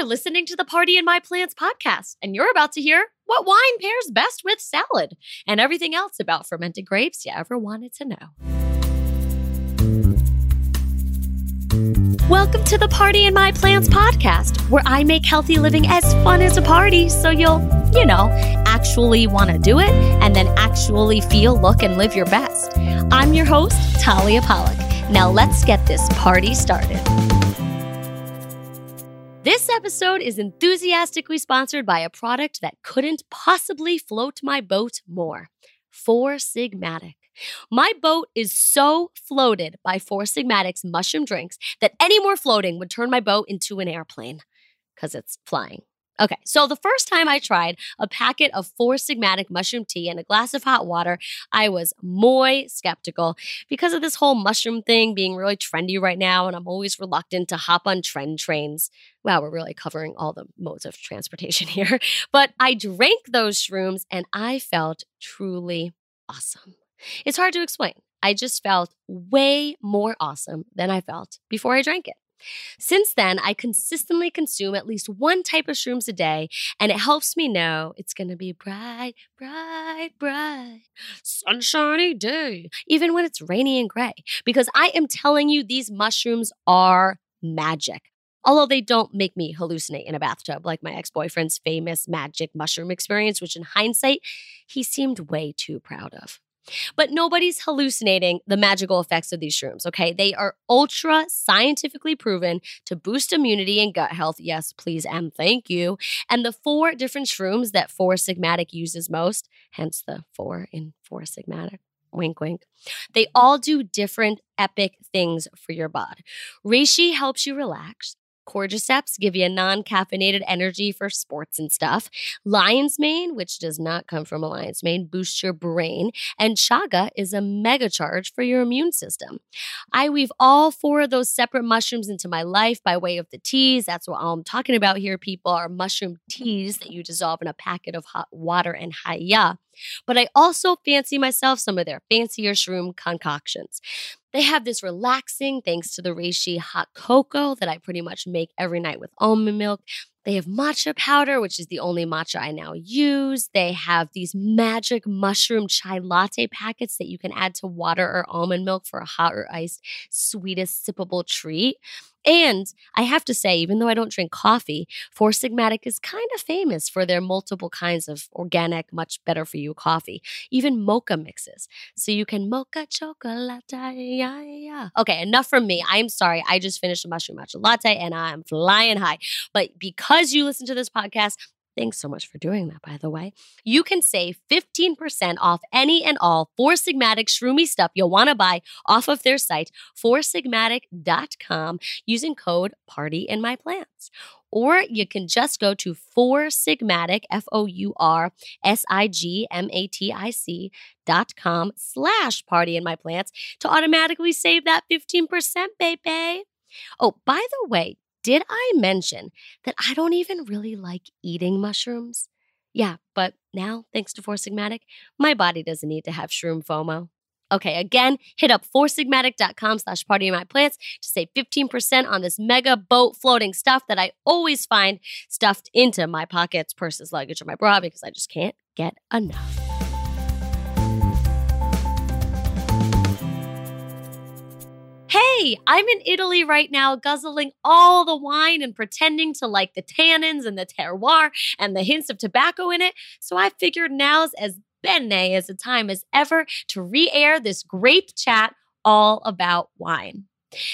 You're listening to the Party in My Plants podcast, and you're about to hear what wine pairs best with salad and everything else about fermented grapes you ever wanted to know. Welcome to the Party in My Plants podcast, where I make healthy living as fun as a party so you'll, you know, actually want to do it and then actually feel, look, and live your best. I'm your host, Talia Pollock. Now let's get this party started. This episode is enthusiastically sponsored by a product that couldn't possibly float my boat more Four Sigmatic. My boat is so floated by Four Sigmatic's mushroom drinks that any more floating would turn my boat into an airplane because it's flying. Okay, so the first time I tried a packet of Four Sigmatic mushroom tea and a glass of hot water, I was muy skeptical because of this whole mushroom thing being really trendy right now, and I'm always reluctant to hop on trend trains. Wow, we're really covering all the modes of transportation here. But I drank those shrooms and I felt truly awesome. It's hard to explain. I just felt way more awesome than I felt before I drank it. Since then, I consistently consume at least one type of shrooms a day, and it helps me know it's going to be bright, bright, bright, sunshiny day, even when it's rainy and gray. Because I am telling you, these mushrooms are magic. Although they don't make me hallucinate in a bathtub like my ex boyfriend's famous magic mushroom experience, which in hindsight, he seemed way too proud of. But nobody's hallucinating the magical effects of these shrooms, okay? They are ultra scientifically proven to boost immunity and gut health. Yes, please and thank you. And the four different shrooms that Four Sigmatic uses most, hence the four in Four Sigmatic. Wink, wink. They all do different epic things for your bod. Reishi helps you relax. Cordyceps give you a non caffeinated energy for sports and stuff. Lion's mane, which does not come from a lion's mane, boosts your brain. And chaga is a mega charge for your immune system. I weave all four of those separate mushrooms into my life by way of the teas. That's what I'm talking about here, people, are mushroom teas that you dissolve in a packet of hot water and haya. But I also fancy myself some of their fancier shroom concoctions. They have this relaxing, thanks to the reishi hot cocoa that I pretty much make every night with almond milk. They have matcha powder, which is the only matcha I now use. They have these magic mushroom chai latte packets that you can add to water or almond milk for a hot or iced, sweetest, sippable treat. And I have to say, even though I don't drink coffee, Four Sigmatic is kind of famous for their multiple kinds of organic, much better for you coffee, even mocha mixes. So you can mocha chocolate. Yeah, yeah. Okay, enough from me. I'm sorry. I just finished a mushroom matcha latte and I'm flying high. But because you listen to this podcast, Thanks so much for doing that, by the way. You can save 15% off any and all Four Sigmatic shroomy stuff you'll want to buy off of their site, foursigmatic.com, using code PARTY in my plants. Or you can just go to Four Sigmatic, F O U R S I G M A T I C dot com slash party in my plants to automatically save that 15%, baby. Oh, by the way, did I mention that I don't even really like eating mushrooms? Yeah, but now, thanks to Four Sigmatic, my body doesn't need to have shroom FOMO. Okay, again, hit up foursigmatic.com slash party in my plants to save 15% on this mega boat floating stuff that I always find stuffed into my pockets, purses, luggage, or my bra because I just can't get enough. Hey, I'm in Italy right now, guzzling all the wine and pretending to like the tannins and the terroir and the hints of tobacco in it. So I figured now's as bene as a time as ever to re air this grape chat all about wine.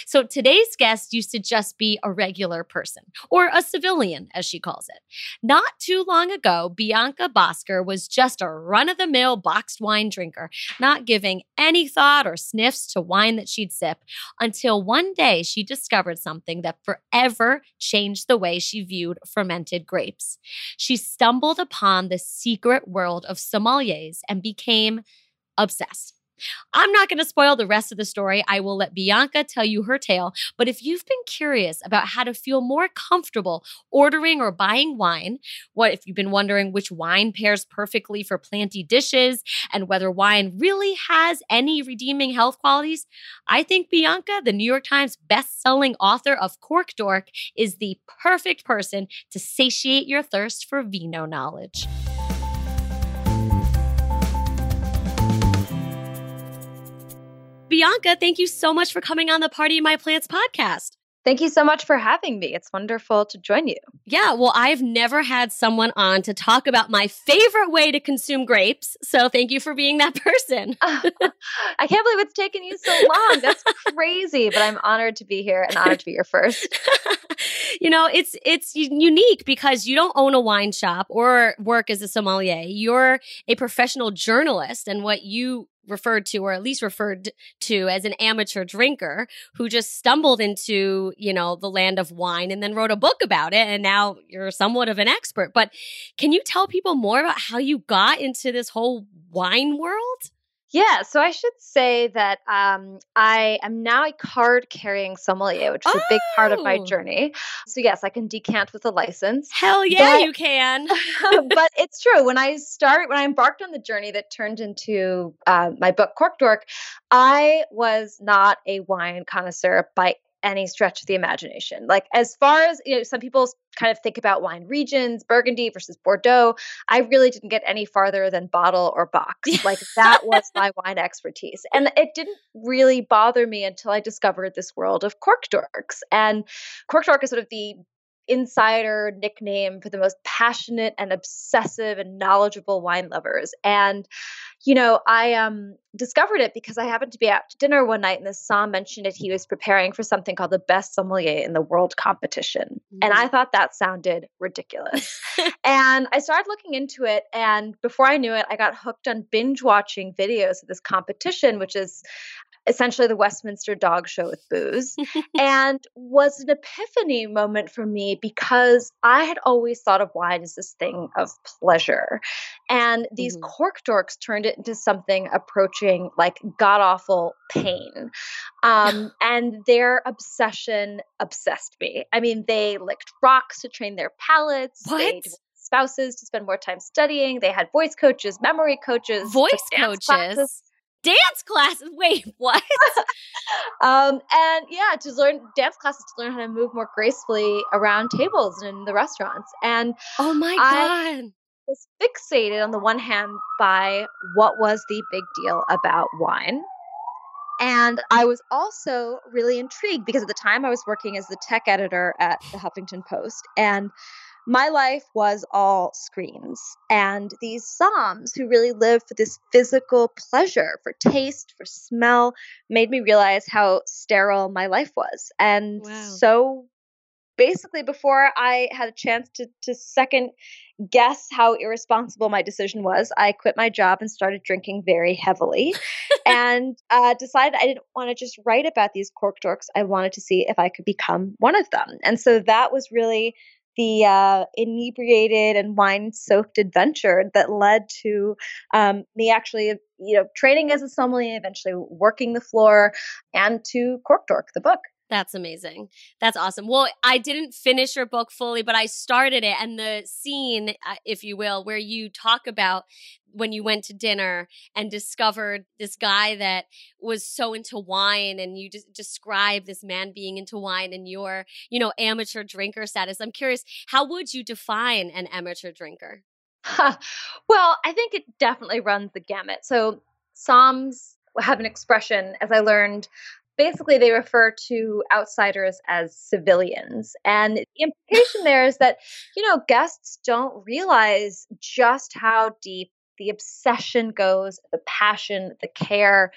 So today's guest used to just be a regular person, or a civilian, as she calls it. Not too long ago, Bianca Bosker was just a run of the mill boxed wine drinker, not giving any thought or sniffs to wine that she'd sip, until one day she discovered something that forever changed the way she viewed fermented grapes. She stumbled upon the secret world of sommeliers and became obsessed. I'm not going to spoil the rest of the story. I will let Bianca tell you her tale. But if you've been curious about how to feel more comfortable ordering or buying wine, what if you've been wondering which wine pairs perfectly for planty dishes and whether wine really has any redeeming health qualities, I think Bianca, the New York Times best-selling author of Cork Dork, is the perfect person to satiate your thirst for vino knowledge. Bianca, thank you so much for coming on the Party in My Plants podcast. Thank you so much for having me. It's wonderful to join you. Yeah, well, I've never had someone on to talk about my favorite way to consume grapes. So thank you for being that person. I can't believe it's taken you so long. That's crazy, but I'm honored to be here and honored to be your first. you know, it's it's unique because you don't own a wine shop or work as a sommelier. You're a professional journalist and what you referred to or at least referred to as an amateur drinker who just stumbled into, you know, the land of wine and then wrote a book about it and now you're somewhat of an expert. But can you tell people more about how you got into this whole wine world? Yeah, so I should say that um, I am now a card carrying sommelier, which is oh. a big part of my oh! journey. So, yes, I can decant with a license. Hell yeah, but, you can. but it's true. When I started, when I embarked on the journey that turned into uh, my book, Cork Dork, I was not a wine connoisseur by any stretch of the imagination. Like as far as you know, some people kind of think about wine regions, Burgundy versus Bordeaux. I really didn't get any farther than bottle or box. Like that was my wine expertise. And it didn't really bother me until I discovered this world of cork dorks. And cork dork is sort of the insider nickname for the most passionate and obsessive and knowledgeable wine lovers. And, you know, I um, discovered it because I happened to be out to dinner one night and the Somm mentioned it. He was preparing for something called the best sommelier in the world competition. Mm-hmm. And I mm. thought that sounded ridiculous. and I started looking into it. And before I knew it, I got hooked on binge watching videos of this competition, which is essentially the Westminster dog show with booze, and was an epiphany moment for me because I had always thought of wine as this thing of pleasure. And these mm-hmm. cork dorks turned it into something approaching like god awful pain. Um, and their obsession obsessed me. I mean, they licked rocks to train their palates. What? spouses to spend more time studying. They had voice coaches, memory coaches, voice coaches. Classes dance classes. Wait, what? um, and yeah, to learn dance classes to learn how to move more gracefully around tables and in the restaurants. And oh my I god, was fixated on the one hand by what was the big deal about wine. And I was also really intrigued because at the time I was working as the tech editor at the Huffington Post. And my life was all screens. And these somms who really live for this physical pleasure, for taste, for smell, made me realize how sterile my life was. And wow. so basically, before I had a chance to, to second guess how irresponsible my decision was, I quit my job and started drinking very heavily and uh, decided I didn't want to just write about these cork dorks. I wanted to see if I could become one of them. And so that was really the uh, inebriated and wine soaked adventure that led to um, me actually, you know, training as a sommelier, eventually working the floor, and to Cork Dork, the book. That's amazing. That's awesome. Well, I didn't finish your book fully, but I started it. And the scene, uh, if you will, where you talk about when you went to dinner and discovered this guy that was so into wine and you just describe this man being into wine and your, you know, amateur drinker status. I'm curious, how would you define an amateur drinker? well, I think it definitely runs the gamut. So, Somms have an expression, as I learned basically they refer to outsiders as civilians and the implication there is that you know guests don't realize just how deep the obsession goes the passion the care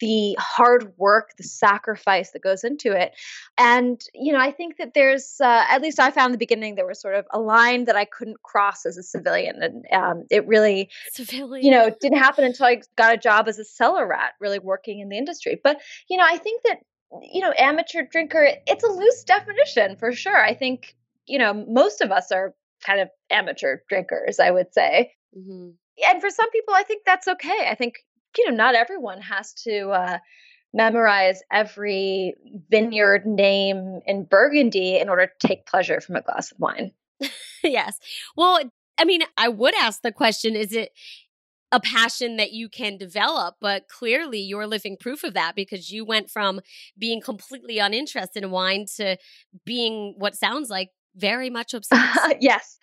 the hard work, the sacrifice that goes into it. And, you know, I think that there's, uh, at least I found in the beginning, there was sort of a line that I couldn't cross as a civilian. And um, it really, civilian. you know, didn't happen until I got a job as a cellar rat, really working in the industry. But, you know, I think that, you know, amateur drinker, it's a loose definition for sure. I think, you know, most of us are kind of amateur drinkers, I would say. Mm-hmm. And for some people, I think that's okay. I think you know, not everyone has to uh, memorize every vineyard name in Burgundy in order to take pleasure from a glass of wine. yes. Well, I mean, I would ask the question is it a passion that you can develop, but clearly you're living proof of that because you went from being completely uninterested in wine to being what sounds like very much obsessed. yes.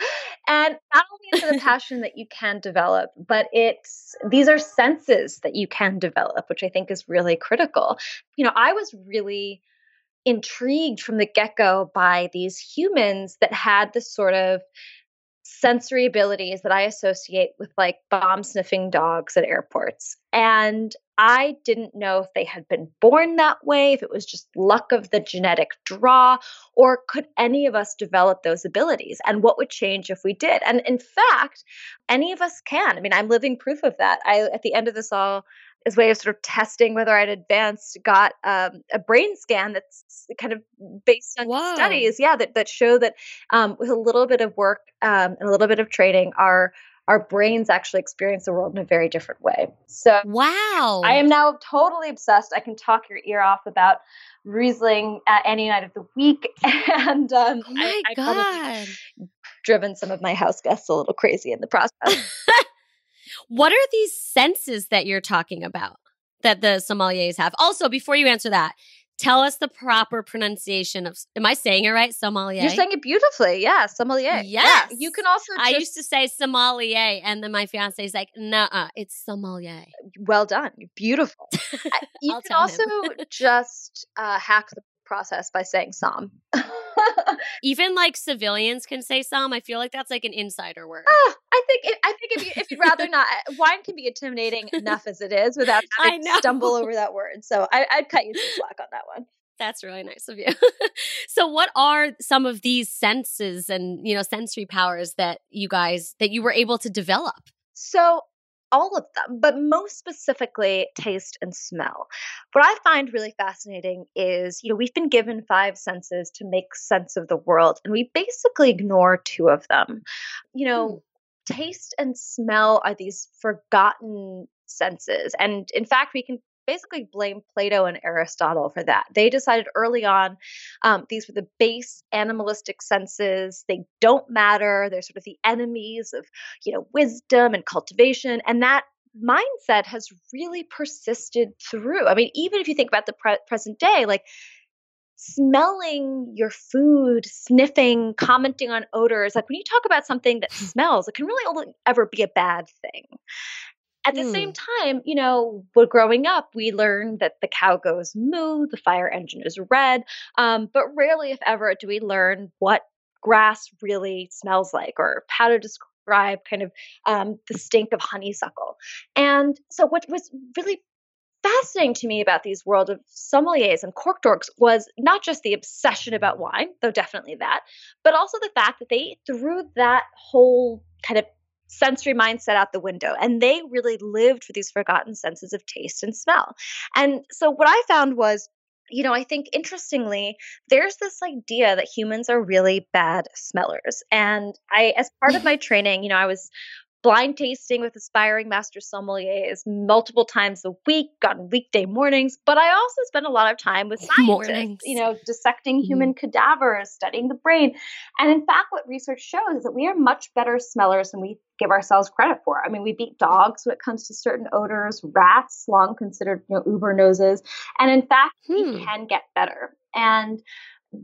And not only is it a passion that you can develop, but it's these are senses that you can develop, which I think is really critical. You know, I was really intrigued from the get go by these humans that had this sort of sensory abilities that I associate with like bomb sniffing dogs at airports. And I didn't know if they had been born that way, if it was just luck of the genetic draw, or could any of us develop those abilities? And what would change if we did? And in fact, any of us can. I mean, I'm living proof of that. I, at the end of this all, as way of sort of testing whether I'd advanced, got um, a brain scan that's kind of based on Whoa. studies, yeah, that that show that um, with a little bit of work um, and a little bit of training, our our brains actually experience the world in a very different way. So, wow, I am now totally obsessed. I can talk your ear off about Riesling at any night of the week, and um, oh my I, I god, driven some of my house guests a little crazy in the process. What are these senses that you're talking about that the sommeliers have? Also, before you answer that, tell us the proper pronunciation of am I saying it right? Sommelier. You're saying it beautifully. Yeah, sommelier. Yes. Yeah, you can also just... I used to say sommelier and then my fiance is like, nah, it's sommelier. Well done. Beautiful. you can also just uh, hack the process by saying somm. Even like civilians can say some. I feel like that's like an insider word. Ah, I think it, I think if you if you'd rather not, eh, wine can be intimidating enough as it is without having to stumble over that word. So I, I'd cut you some slack on that one. That's really nice of you. so what are some of these senses and you know sensory powers that you guys that you were able to develop? So all of them, but most specifically taste and smell. What I find really fascinating is, you know, we've been given five senses to make sense of the world, and we basically ignore two of them. You know, mm. taste and smell are these forgotten senses. And in fact, we can basically blame Plato and Aristotle for that. They decided early on um, these were the base animalistic senses. They don't matter. They're sort of the enemies of, you know, wisdom and cultivation. And that mindset has really persisted through. I mean, even if you think about the pre- present day, like smelling your food, sniffing, commenting on odors, like when you talk about something that smells, it can really only ever be a bad thing. At the same hmm. time, you know, when growing up, we learn that the cow goes moo, the fire engine is red, um, but rarely, if ever, do we learn what grass really smells like or how to describe kind of um, the stink of honeysuckle. And so, what was really fascinating to me about these world of sommeliers and cork dorks was not just the obsession about wine, though definitely that, but also the fact that they threw that whole kind of sensory mindset out the window and they really lived for these forgotten senses of taste and smell. And so what I found was you know, I think interestingly, there's this idea that humans are really bad smellers. And I, as part of my training, you know, I was blind tasting with aspiring master sommeliers multiple times a week on weekday mornings. But I also spend a lot of time with scientists, mornings. you know, dissecting mm-hmm. human cadavers, studying the brain. And in fact, what research shows is that we are much better smellers than we give ourselves credit for. I mean, we beat dogs when it comes to certain odors, rats, long considered, you know, uber noses. And in fact, hmm. we can get better. And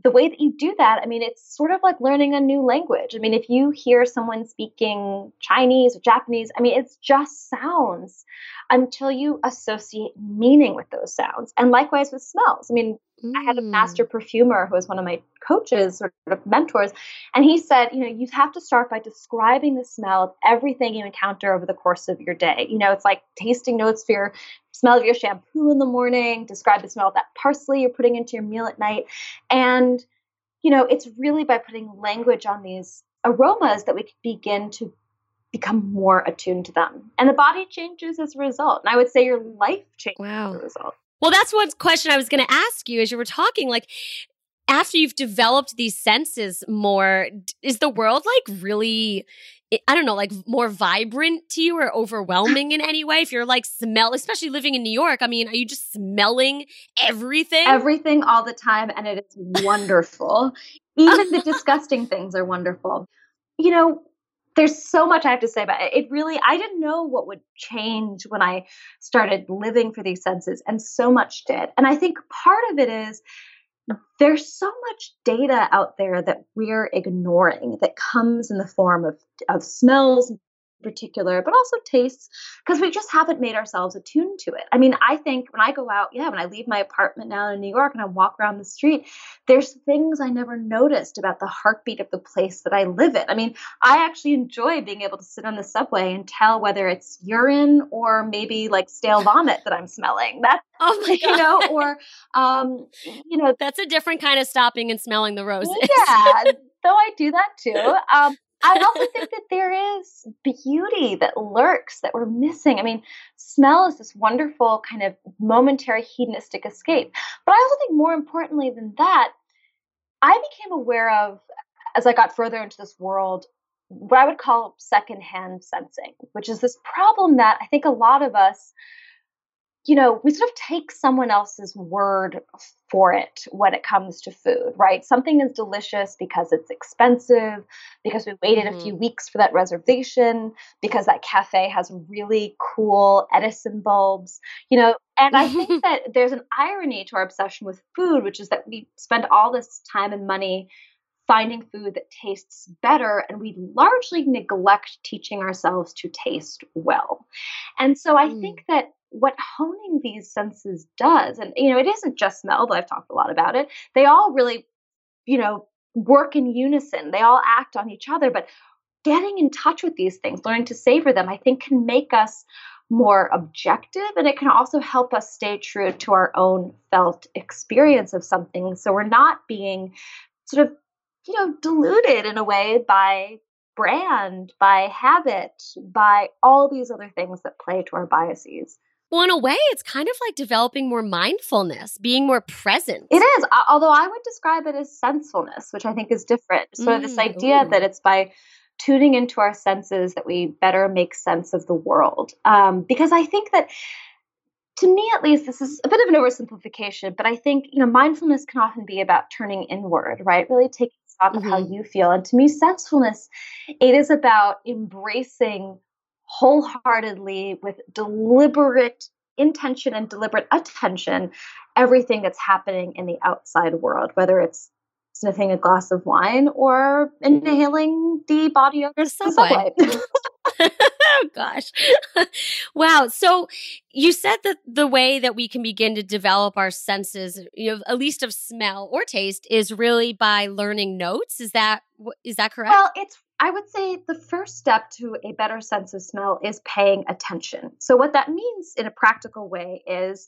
the way that you do that, I mean, it's sort of like learning a new language. I mean, if you hear someone speaking Chinese or Japanese, I mean, it's just sounds until you associate meaning with those sounds. And likewise with smells. I mean, Mm. I had a master mm. perfumer who was one of my coaches, sort of mentors, and he said, you know, you have to start by describing the smell of everything you encounter over the course of your day. You know, it's like tasting notes for your smell of your shampoo in the morning, describe the smell of that parsley you're putting into your meal at night. And, you know, it's really by putting language on these aromas that we can begin to become more attuned to them. And the body changes as a result. And I would say your life changes wow. as a result. Well, that's one question I was going to ask you as you were talking. Like, after you've developed these senses more, is the world like really I don't know, like more vibrant to you or overwhelming in any way? If you're like smell, especially living in New York, I mean, are you just smelling everything? Everything all the time, and it is wonderful. Even the disgusting things are wonderful. You know, there's so much I have to say about it. It really, I didn't know what would change when I started living for these senses, and so much did. And I think part of it is there's so much data out there that we're ignoring that comes in the form of, of smells particular, but also tastes, because we just haven't made ourselves attuned to it. I mean, I think when I go out, yeah, when I leave my apartment now in New York and I walk around the street, there's things I never noticed about the heartbeat of the place that I live in. I mean, I actually enjoy being able to sit on the subway and tell whether it's urine or maybe like stale vomit that I'm smelling. That's Oh my God. you know, or um, you know, that's a different kind of stopping and smelling the roses. Yeah, though I do that too. Um, I also think that there is beauty that lurks that we're missing. I mean, smell is this wonderful kind of momentary hedonistic escape. But I also think more importantly than that, I became aware of as I got further into this world what I would call secondhand sensing, which is this problem that I think a lot of us you know, we sort of take someone else's word for it when it comes to food, right? Something is delicious because it's expensive, because we waited mm-hmm. a few mm-hmm. weeks for that reservation, because that cafe has really cool Edison bulbs, you know. And I think that there's an irony to our obsession with food, which is that we spend all this time and money finding food that tastes better, and we largely neglect teaching ourselves to taste well. And so I mm. think that what honing these senses does, and you know, it isn't just smell, but I've talked a lot about it. They all really, you know, work in unison. They all act on each other, but getting in touch with these things, learning to savor them, I think can make us more objective and it can also help us stay true to our own felt experience of something. So we're not being sort of, you know, diluted in a way by brand, by habit, by all these other things that play to our biases. Well, in a way, it's kind of like developing more mindfulness, being more present. It is, although I would describe it as sensefulness, which I think is different. So, mm, this idea ooh. that it's by tuning into our senses that we better make sense of the world. Um, because I think that, to me at least, this is a bit of an oversimplification, but I think you know mindfulness can often be about turning inward, right? Really taking mm-hmm. of how mm-hmm. you feel. And to me, sensefulness, it is about embracing wholeheartedly with deliberate intention and deliberate attention everything that's happening in the outside world, whether it's sniffing a glass of wine or inhaling the body odor of the subway. oh gosh. wow. So you said that the way that we can begin to develop our senses, you know, at least of smell or taste is really by learning notes. Is that is that correct? Well, it's I would say the first step to a better sense of smell is paying attention. So, what that means in a practical way is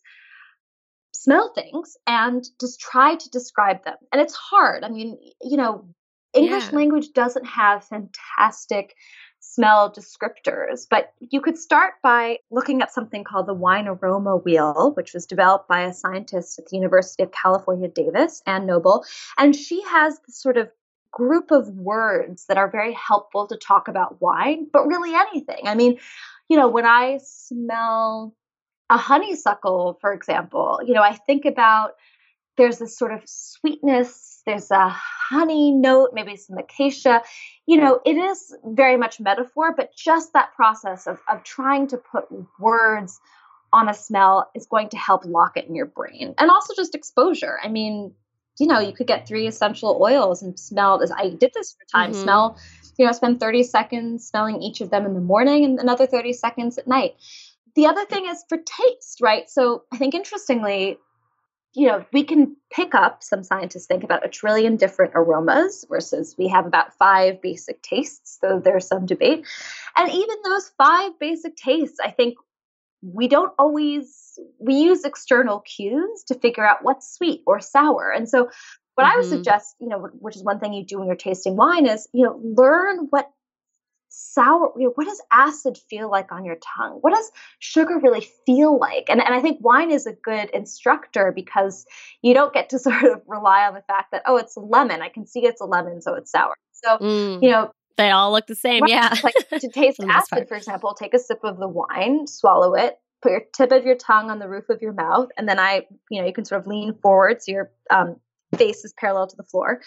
smell things and just try to describe them. And it's hard. I mean, you know, English yeah. language doesn't have fantastic smell descriptors, but you could start by looking at something called the wine aroma wheel, which was developed by a scientist at the University of California, Davis, Ann Noble. And she has this sort of group of words that are very helpful to talk about wine, but really anything. I mean, you know, when I smell a honeysuckle, for example, you know, I think about there's this sort of sweetness, there's a honey note, maybe some acacia. You know, it is very much metaphor, but just that process of, of trying to put words on a smell is going to help lock it in your brain. And also just exposure. I mean, you know, you could get three essential oils and smell this. I did this for time. Mm-hmm. Smell, you know, spend 30 seconds smelling each of them in the morning and another 30 seconds at night. The other thing is for taste, right? So I think interestingly, you know, we can pick up, some scientists think, about a trillion different aromas versus we have about five basic tastes, though there's some debate. And even those five basic tastes, I think we don't always we use external cues to figure out what's sweet or sour and so what mm-hmm. i would mm-hmm. suggest you know which is one thing you do when you're tasting wine is you know learn what sour you know, what does acid feel like on your tongue? What does sugar really feel like? And, and i think wine is a good instructor because you don't get to sort of rely on the fact that oh it's lemon. I can see it's a lemon so it's sour. So mm. you know they all look the same right, yeah. like to taste acid for example take a sip of the wine swallow it put your tip of your tongue on the roof of your mouth and then i you know you can sort of lean forward so your um, face is parallel to the floor.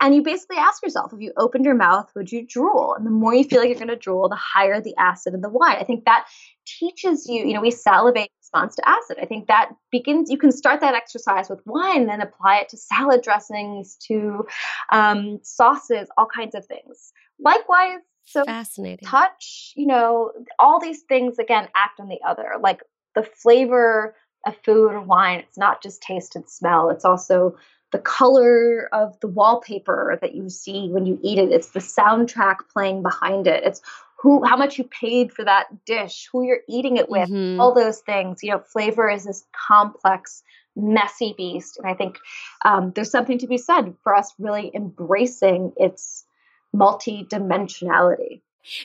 And you basically ask yourself if you opened your mouth, would you drool? And the more you feel like you're going to drool, the higher the acid in the wine. I think that teaches you, you know, we salivate response to acid. I think that begins, you can start that exercise with wine, then apply it to salad dressings, to um, sauces, all kinds of things. Likewise, so fascinating touch, you know, all these things again act on the other. Like the flavor of food or wine, it's not just taste and smell, it's also the color of the wallpaper that you see when you eat it. It's the soundtrack playing behind it. It's who how much you paid for that dish, who you're eating it with, mm-hmm. all those things. You know, flavor is this complex, messy beast, and I think um, there's something to be said for us really embracing its multi-dimensionality.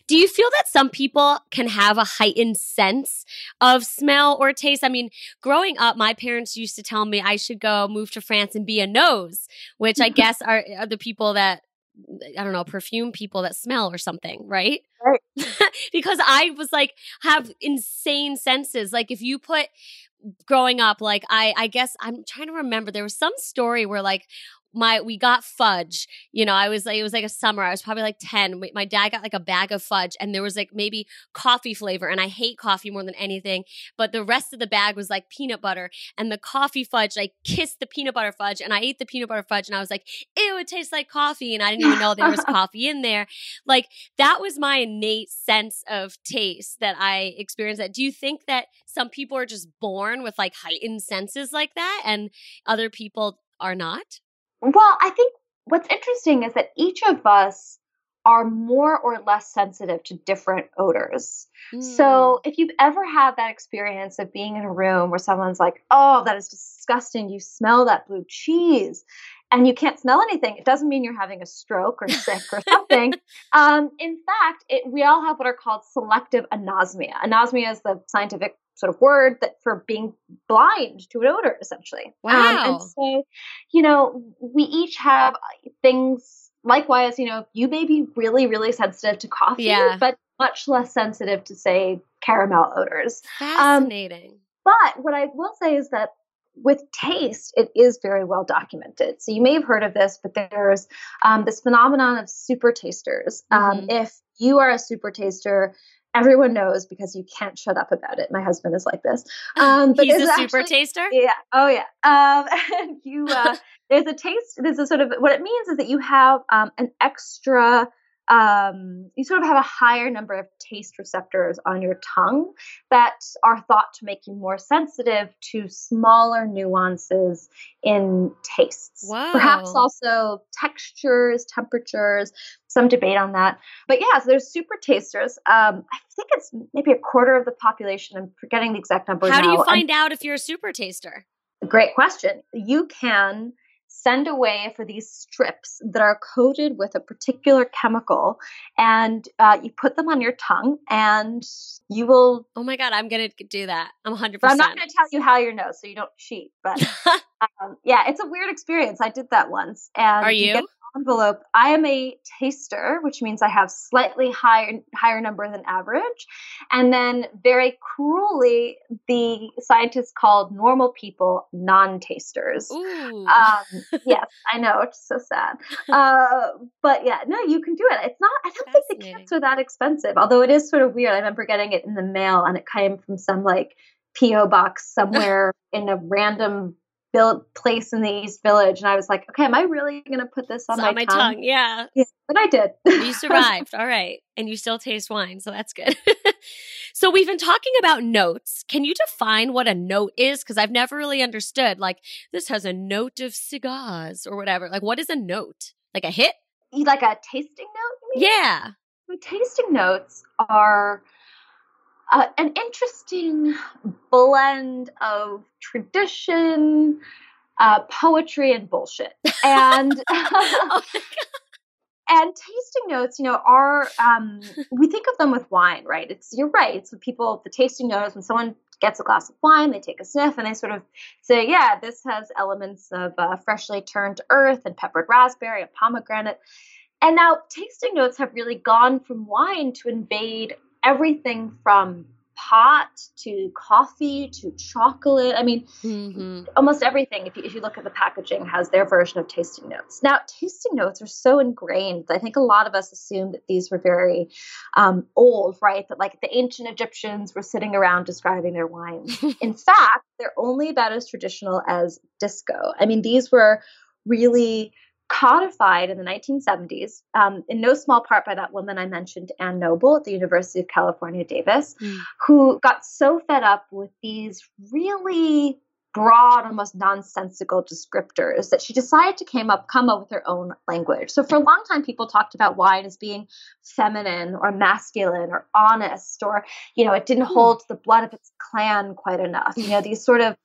Do you feel that some people can have a heightened sense of smell or taste? I mean, growing up, my parents used to tell me I should go move to France and be a nose, which I guess are, are the people that I don't know, perfume people that smell or something, right? Right. because I was like, have insane senses. Like if you put growing up, like I, I guess I'm trying to remember, there was some story where like my we got fudge. You know, I was like it was like a summer. I was probably like 10. My dad got like a bag of fudge and there was like maybe coffee flavor and I hate coffee more than anything, but the rest of the bag was like peanut butter and the coffee fudge like kissed the peanut butter fudge and I ate the peanut butter fudge and I was like, "Ew, it tastes like coffee." And I didn't even know there was coffee in there. Like that was my innate sense of taste that I experienced that. Do you think that some people are just born with like heightened senses like that and other people are not? Well, I think what's interesting is that each of us are more or less sensitive to different odors. Mm. So, if you've ever had that experience of being in a room where someone's like, oh, that is disgusting, you smell that blue cheese, and you can't smell anything, it doesn't mean you're having a stroke or sick or something. um, in fact, it, we all have what are called selective anosmia. Anosmia is the scientific sort of word that for being blind to an odor essentially wow um, and so you know we each have things likewise you know you may be really really sensitive to coffee yeah. but much less sensitive to say caramel odors um, fascinating um, but what i will say is that with taste, it is very well documented. So you may have heard of this, but there's um, this phenomenon of super tasters. Um, mm-hmm. If you are a super taster, everyone knows because you can't shut up about it. My husband is like this. Um, but He's a super taster. Yeah. Oh yeah. Um, and you uh, there's a taste. There's a sort of what it means is that you have um, an extra um, you sort of have a higher number of taste receptors on your tongue that are thought to make you more sensitive to smaller nuances in tastes. Wow. Perhaps also textures, temperatures, some debate on that. But yeah, so there's super tasters. Um, I think it's maybe a quarter of the population. I'm forgetting the exact number. How now. do you find out if you're a super taster? Great question. You can send away for these strips that are coated with a particular chemical and uh, you put them on your tongue and you will oh my god i'm gonna do that. I'm 100% i'm not gonna tell you how your nose so you don't cheat but um, yeah it's a weird experience. I did that once and are you, you envelope, I am a taster, which means I have slightly higher higher number than average. And then very cruelly, the scientists called normal people non-tasters. Um, yes, I know, it's so sad. Uh, but yeah, no, you can do it. It's not. I don't think the kits are that expensive, although it is sort of weird. I remember getting it in the mail, and it came from some like PO box somewhere in a random built place in the East Village, and I was like, okay, am I really going to put this on, my, on my tongue? tongue? Yeah. yeah, but I did. you survived. All right, and you still taste wine, so that's good. so we've been talking about notes. Can you define what a note is? Because I've never really understood. Like this has a note of cigars or whatever. Like what is a note? Like a hit? Like a tasting note? Yeah. tasting notes are uh, an interesting blend of tradition, uh, poetry, and bullshit. And oh and tasting notes, you know, are um, we think of them with wine, right? It's you're right. It's people the tasting notes when someone gets a glass of wine, they take a sniff, and they sort of say, "Yeah, this has elements of uh, freshly turned earth and peppered raspberry and pomegranate." And now tasting notes have really gone from wine to invade everything from pot to coffee to chocolate. I mean, mm-hmm. almost everything, if you, if you look at the packaging, has their version of tasting notes. Now, tasting notes are so ingrained. I think a lot of us assume that these were very um, old, right? That like the ancient Egyptians were sitting around describing their wines. In fact, they're only about as traditional as disco. I mean, these were really codified in the 1970s, um, in no small part by that woman I mentioned, Ann Noble at the University of California, Davis, mm. who got so fed up with these really broad, almost nonsensical descriptors that she decided to came up come up with her own language. So for a long time, people talked about wine as being feminine or masculine or honest, or you know, it didn't hmm. hold the blood of its clan quite enough. You know, these sort of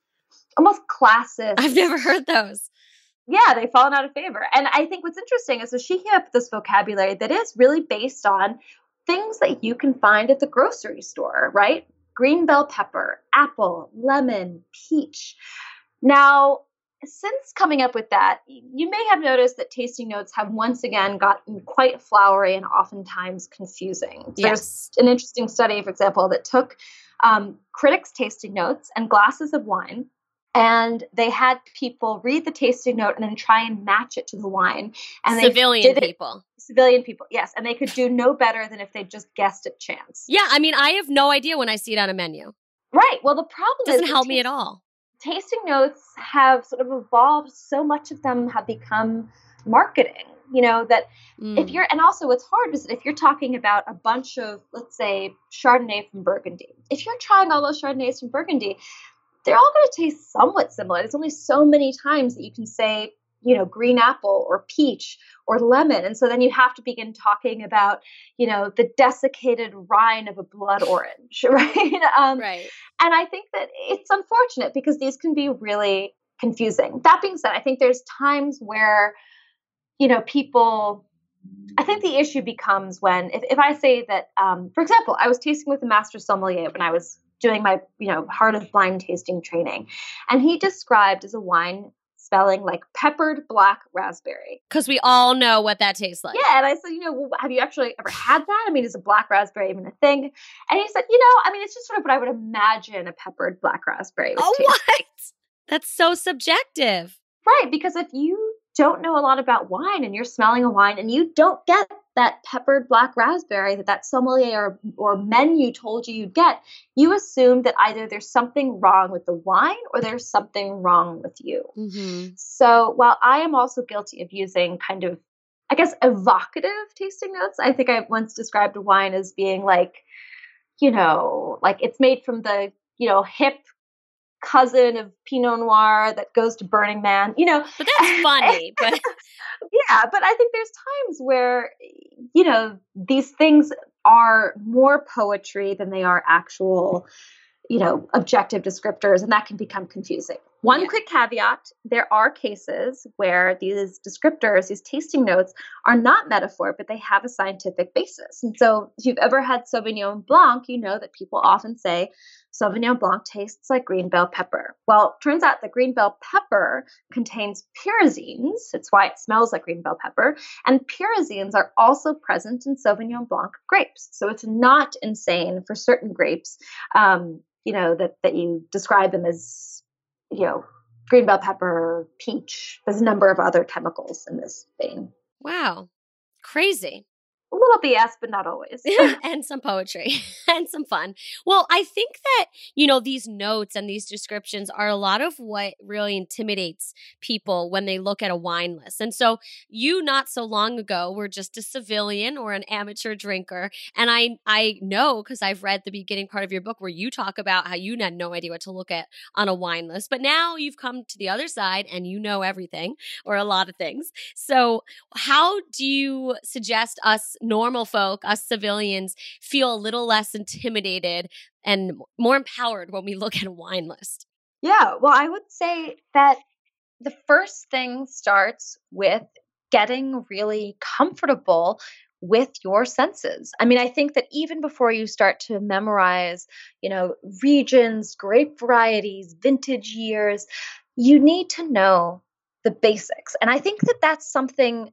almost classist. I've never heard those yeah, they've fallen out of favor. And I think what's interesting is that she came up with this vocabulary that is really based on things that you can find at the grocery store, right? Green bell pepper, apple, lemon, peach. Now, since coming up with that, you may have noticed that tasting notes have once again gotten quite flowery and oftentimes confusing. Yes. There's an interesting study, for example, that took um, critics' tasting notes and glasses of wine and they had people read the tasting note and then try and match it to the wine. And civilian people, civilian people, yes, and they could do no better than if they just guessed at chance. Yeah, I mean, I have no idea when I see it on a menu. Right. Well, the problem doesn't help me at all. Tasting notes have sort of evolved. So much of them have become marketing. You know that mm. if you're, and also what's hard is that if you're talking about a bunch of, let's say, Chardonnay from Burgundy, if you're trying all those Chardonnays from Burgundy, they're all going to taste somewhat similar. There's only so many times that you can say, you know, green apple or peach or lemon. And so then you have to begin talking about, you know, the desiccated rind of a blood orange, right? Um, right. And I think that it's unfortunate because these can be really confusing. That being said, I think there's times where, you know, people I think the issue becomes when, if, if I say that, um, for example, I was tasting with a master sommelier when I was doing my, you know, heart of blind tasting training. And he described as a wine spelling like peppered black raspberry. Because we all know what that tastes like. Yeah. And I said, you know, well, have you actually ever had that? I mean, is a black raspberry even a thing? And he said, you know, I mean, it's just sort of what I would imagine a peppered black raspberry would oh, taste what? like. That's so subjective. Right. Because if you don't know a lot about wine and you're smelling a wine and you don't get that peppered black raspberry that that sommelier or, or menu told you you'd get, you assume that either there's something wrong with the wine or there's something wrong with you. Mm-hmm. So while I am also guilty of using kind of, I guess, evocative tasting notes, I think I once described a wine as being like, you know, like it's made from the, you know, hip cousin of Pinot Noir that goes to Burning Man, you know. But that's funny. but yeah, but I think there's times where, you know, these things are more poetry than they are actual, you know, objective descriptors, and that can become confusing. One yeah. quick caveat there are cases where these descriptors, these tasting notes, are not metaphor, but they have a scientific basis. And so, if you've ever had Sauvignon Blanc, you know that people often say Sauvignon Blanc tastes like green bell pepper. Well, turns out that green bell pepper contains pyrazines. It's why it smells like green bell pepper. And pyrazines are also present in Sauvignon Blanc grapes. So, it's not insane for certain grapes, um, you know, that, that you describe them as you know, green bell pepper, peach. There's a number of other chemicals in this vein. Wow. Crazy little BS, but not always. and some poetry and some fun. Well, I think that, you know, these notes and these descriptions are a lot of what really intimidates people when they look at a wine list. And so you not so long ago were just a civilian or an amateur drinker. And I I know because I've read the beginning part of your book where you talk about how you had no idea what to look at on a wine list. But now you've come to the other side and you know everything or a lot of things. So how do you suggest us normal folk, us civilians, feel a little less intimidated and more empowered when we look at a wine list? Yeah, well, I would say that the first thing starts with getting really comfortable with your senses. I mean, I think that even before you start to memorize, you know, regions, grape varieties, vintage years, you need to know the basics. And I think that that's something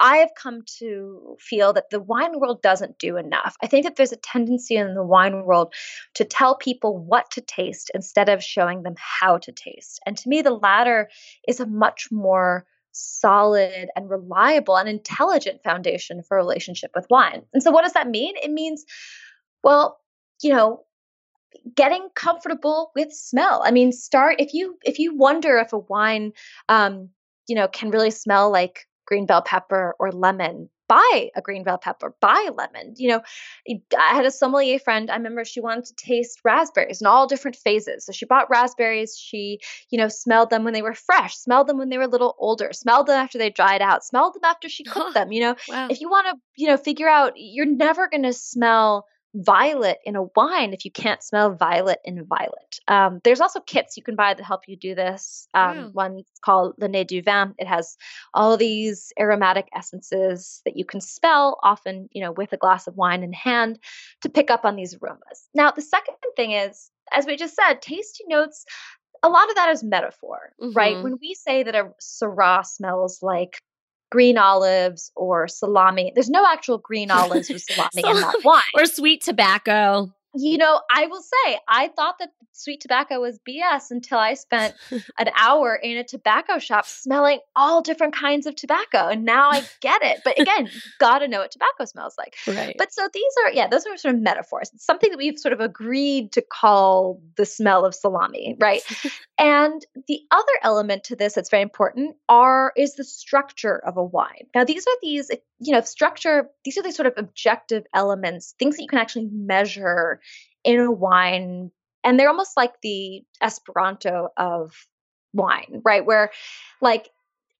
I have come to feel that the wine world doesn't do enough. I think that there's a tendency in the wine world to tell people what to taste instead of showing them how to taste. And to me, the latter is a much more solid and reliable and intelligent foundation for a relationship with wine. And so, what does that mean? It means, well, you know, getting comfortable with smell. I mean, start if you if you wonder if a wine, um, you know, can really smell like green bell pepper or lemon buy a green bell pepper, buy lemon. You know, I had a sommelier friend. I remember she wanted to taste raspberries in all different phases. So she bought raspberries. She, you know, smelled them when they were fresh, smelled them when they were a little older, smelled them after they dried out, smelled them after she cooked them. You know, wow. if you want to, you know, figure out, you're never going to smell violet in a wine if you can't smell violet in violet. Um, there's also kits you can buy that help you do this. Um, wow. One's called Le Nez du Vin. It has all these aromatic essences that you can spell, often you know with a glass of wine in hand, to pick up on these aromas. Now, the second thing is, as we just said, tasty notes. A lot of that is metaphor, mm-hmm. right? When we say that a Syrah smells like green olives or salami. There's no actual green olives or salami, salami in that wine. Or sweet tobacco. You know, I will say, I thought that sweet tobacco was BS until I spent an hour in a tobacco shop smelling all different kinds of tobacco. And now I get it. But again, gotta know what tobacco smells like. Right. But so these are, yeah, those are sort of metaphors. It's something that we've sort of agreed to call the smell of salami, right? and the other element to this that's very important are is the structure of a wine. Now, these are these, you know, structure, these are the sort of objective elements, things that you can actually measure in a wine and they're almost like the Esperanto of wine, right? Where like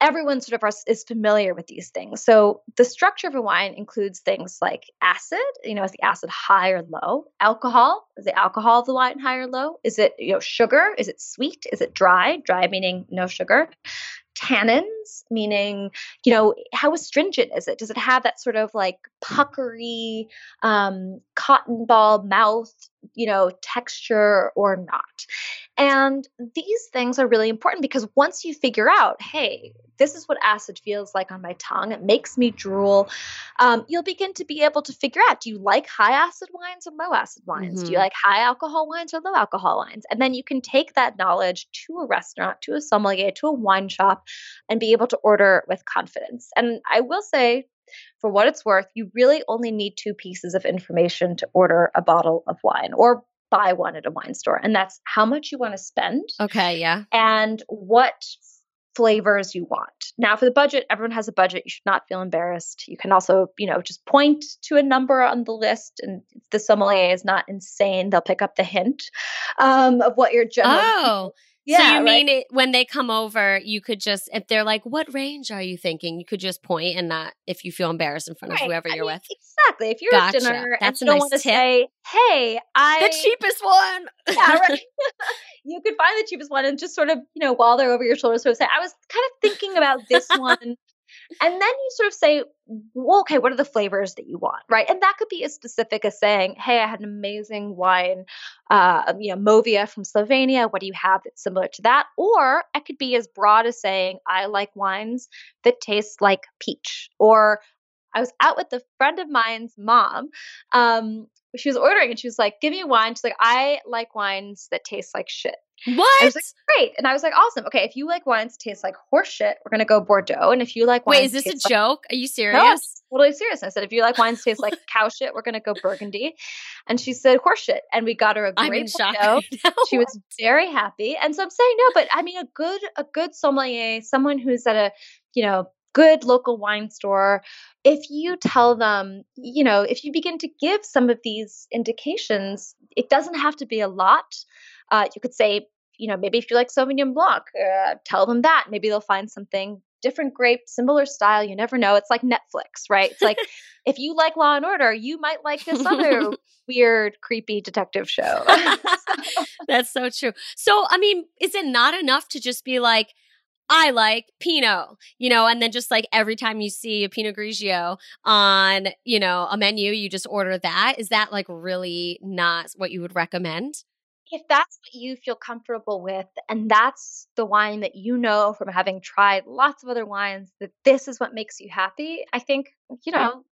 everyone sort of is familiar with these things. So the structure of a wine includes things like acid, you know, is the acid high or low? Alcohol, is the alcohol of the wine high or low? Is it, you know, sugar? Is it sweet? Is it dry? Dry meaning no sugar tannins, meaning, you know, how astringent is it? Does it have that sort of like puckery, um, cotton ball mouth, you know, texture or not? And these things are really important because once you figure out, hey, this is what acid feels like on my tongue, it makes me drool, um, you'll begin to be able to figure out do you like high acid wines or low acid wines? Mm-hmm. Do you mm-hmm. like high alcohol wines or low alcohol wines? And then you can take that knowledge to a restaurant, to a sommelier, to a wine shop, and be able to order with confidence. And I will say, for what it's worth, you really only need two pieces of information to order a bottle of wine or buy one at a wine store. And that's how much you want to spend. Okay, yeah. And what flavors you want. Now, for the budget, everyone has a budget. You should not feel embarrassed. You can also, you know, just point to a number on the list, and if the sommelier is not insane, they'll pick up the hint um, of what your general. Oh, yeah, so you mean it, when they come over, you could just if they're like, "What range are you thinking?" You could just point and not if you feel embarrassed in front right. of whoever I you're mean, with. Exactly. If you're gotcha. at dinner That's and you don't want to say, "Hey, I the cheapest one," yeah, right. you could find the cheapest one and just sort of you know while they're over your shoulder, sort of say, "I was kind of thinking about this one." And then you sort of say, well, okay, what are the flavors that you want, right? And that could be as specific as saying, hey, I had an amazing wine, uh, you know, Movia from Slovenia. What do you have that's similar to that? Or it could be as broad as saying, I like wines that taste like peach. Or I was out with a friend of mine's mom. Um, she was ordering and she was like, give me wine. She's like, I like wines that taste like shit. What? I was like, great. And I was like, awesome. Okay, if you like wines that taste like horse shit, we're gonna go Bordeaux. And if you like wines Wait, is this a like- joke? Are you serious? No, totally serious. I said, if you like wines taste like cow shit, we're gonna go Burgundy. And she said horse shit. And we got her a great Bordeaux. she was very happy. And so I'm saying no, but I mean a good a good sommelier, someone who's at a, you know, good local wine store, if you tell them, you know, if you begin to give some of these indications, it doesn't have to be a lot. Uh, you could say, you know, maybe if you like Sauvignon Blanc, uh, tell them that. Maybe they'll find something different grape, similar style. You never know. It's like Netflix, right? It's like if you like Law and Order, you might like this other weird, creepy detective show. That's so true. So, I mean, is it not enough to just be like, I like Pinot, you know, and then just like every time you see a Pinot Grigio on, you know, a menu, you just order that. Is that like really not what you would recommend? If that's what you feel comfortable with, and that's the wine that you know from having tried lots of other wines, that this is what makes you happy, I think, you know,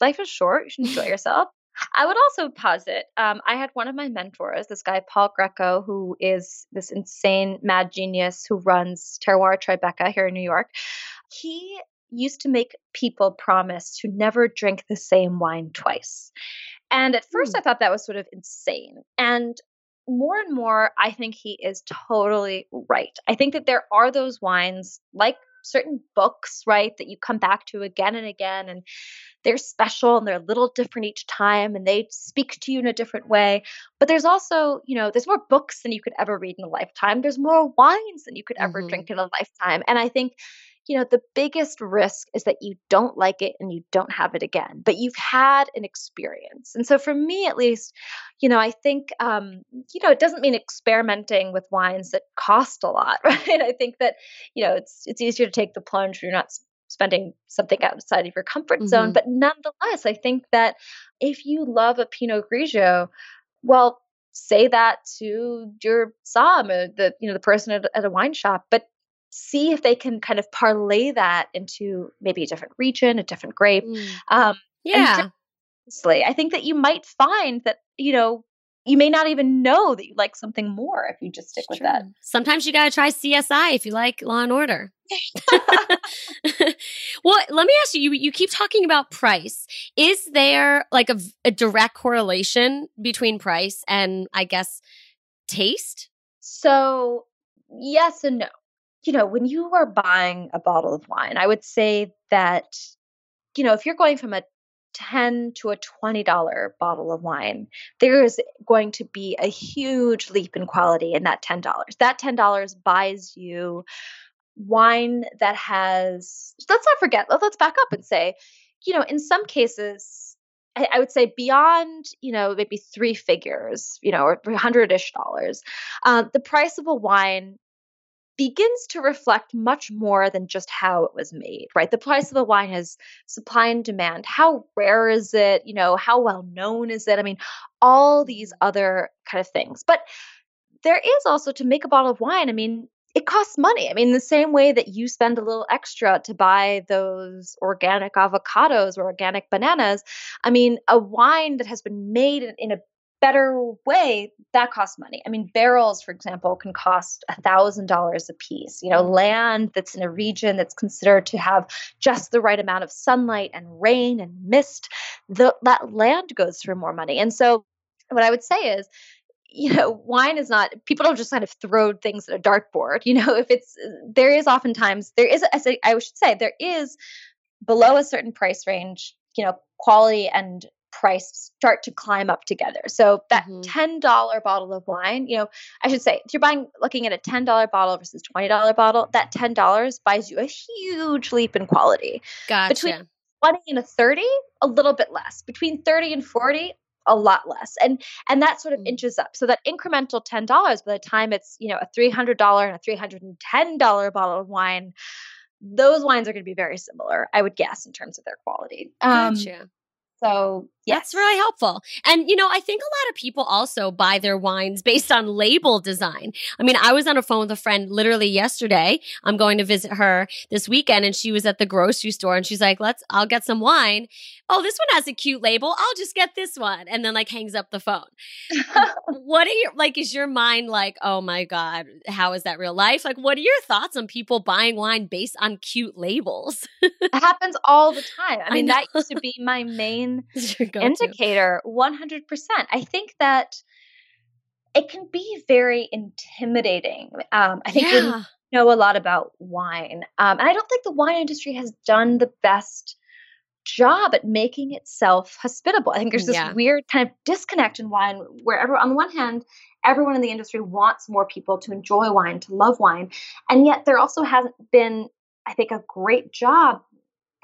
life is short. You should enjoy yourself. I would also posit um, I had one of my mentors, this guy, Paul Grieco, who is this insane mad genius who runs Terroir Tribeca here in New York. He used to make people promise to never drink the same wine twice. And at first, mm. I thought that was sort of insane. And more and more, I think he is totally right. I think that there are those wines like certain books, right, that you come back to again and again, and they're special and they're a little different each time and they speak to you in a different way. But there's also, you know, there's more books than you could ever read in a lifetime. There's more wines than you could ever mm-hmm. drink in a lifetime. And I think you know, the biggest risk is that you don't like it and you don't have it again, but you've had an experience. And so for me, at least, you know, I think, um, you know, it doesn't mean experimenting with wines that cost a lot, right? I think that, you know, it's, it's easier to take the plunge when you're not spending something outside of your comfort mm-hmm. zone. But nonetheless, I think that if you love a Pinot Grigio, well, say that to your somm or the you know the person at, at a wine shop but see if they can kind of parlay that into maybe a different region, a different grape. Mm. Um, yeah. I think that you might find that, you know, you may not even know that you like something more if you just stick it's with true. that. Sometimes you got to try CSI if you like Law and Order. well, let me ask you, you, you keep talking about price. Is there like a, a direct correlation between price and I guess taste? So, yes and no you know, when you are buying a bottle of wine, I would say that, you know, if you're going from a 10 to a $20 bottle of wine, there is going to be a huge leap in quality in that $10. That $10 buys you wine that has, let's not forget, let's back up and say, you know, in some cases, I, would say beyond, you know, maybe three figures, you know, or hundred ish dollars, uh, the price of a wine begins to reflect much more than just how it was made, right? The price of a wine has supply and demand. How rare is it? You know, how well known is it? I mean, all these other kind of things. But there is also to make a bottle of wine, I mean, it costs money. I mean, the same way that you spend a little extra to buy those organic avocados or organic bananas. I mean, a wine that has been made in a better way, that costs money. I mean, barrels, for example, can cost a thousand dollars a piece. You know, mm. land that's in a region that's considered to have just the right amount of sunlight and rain and mist, the, that land goes through more money. And so, what I would say is, you know, wine is not, people don't just kind of throw things at a dartboard. You know, if it's, there is oftentimes, there is, I should say, there is below a certain price range, you know, quality and price start to climb up together. So that mm-hmm. $10 bottle of wine, you know, I should say, if you're buying looking at a $10 bottle versus $20 bottle, that $10 buys you a huge leap in quality. Gotcha. Between 20 and a 30, a little bit less. Between 30 and 40, a lot less. And and that sort of mm-hmm. inches up. So that incremental $10 by the time it's, you know, a $300 and a $310 bottle of wine, those wines are going to be very similar, I would guess, in terms of their quality. Um, gotcha. So yes. that's really helpful. And you know, I think a lot of people also buy their wines based on label design. I mean, I was on a phone with a friend literally yesterday. I'm going to visit her this weekend and she was at the grocery store and she's like, let's, I'll get some wine. Oh, this one has a cute label. I'll just get this one. And then like hangs up the phone. what are your, like, is your mind like, oh my God, how is that real life? Like, what are your thoughts on people buying wine based on cute labels? it happens all the time. I mean, I that used to be my main indicator 100%. I think that it can be very intimidating. Um, I think yeah. you know a lot about wine, um, and I don't think the wine industry has done the best job at making itself hospitable. I think there's this yeah. weird kind of disconnect in wine where every, on the one hand, everyone in the industry wants more people to enjoy wine, to love wine, and yet there also hasn't been, I think, a great job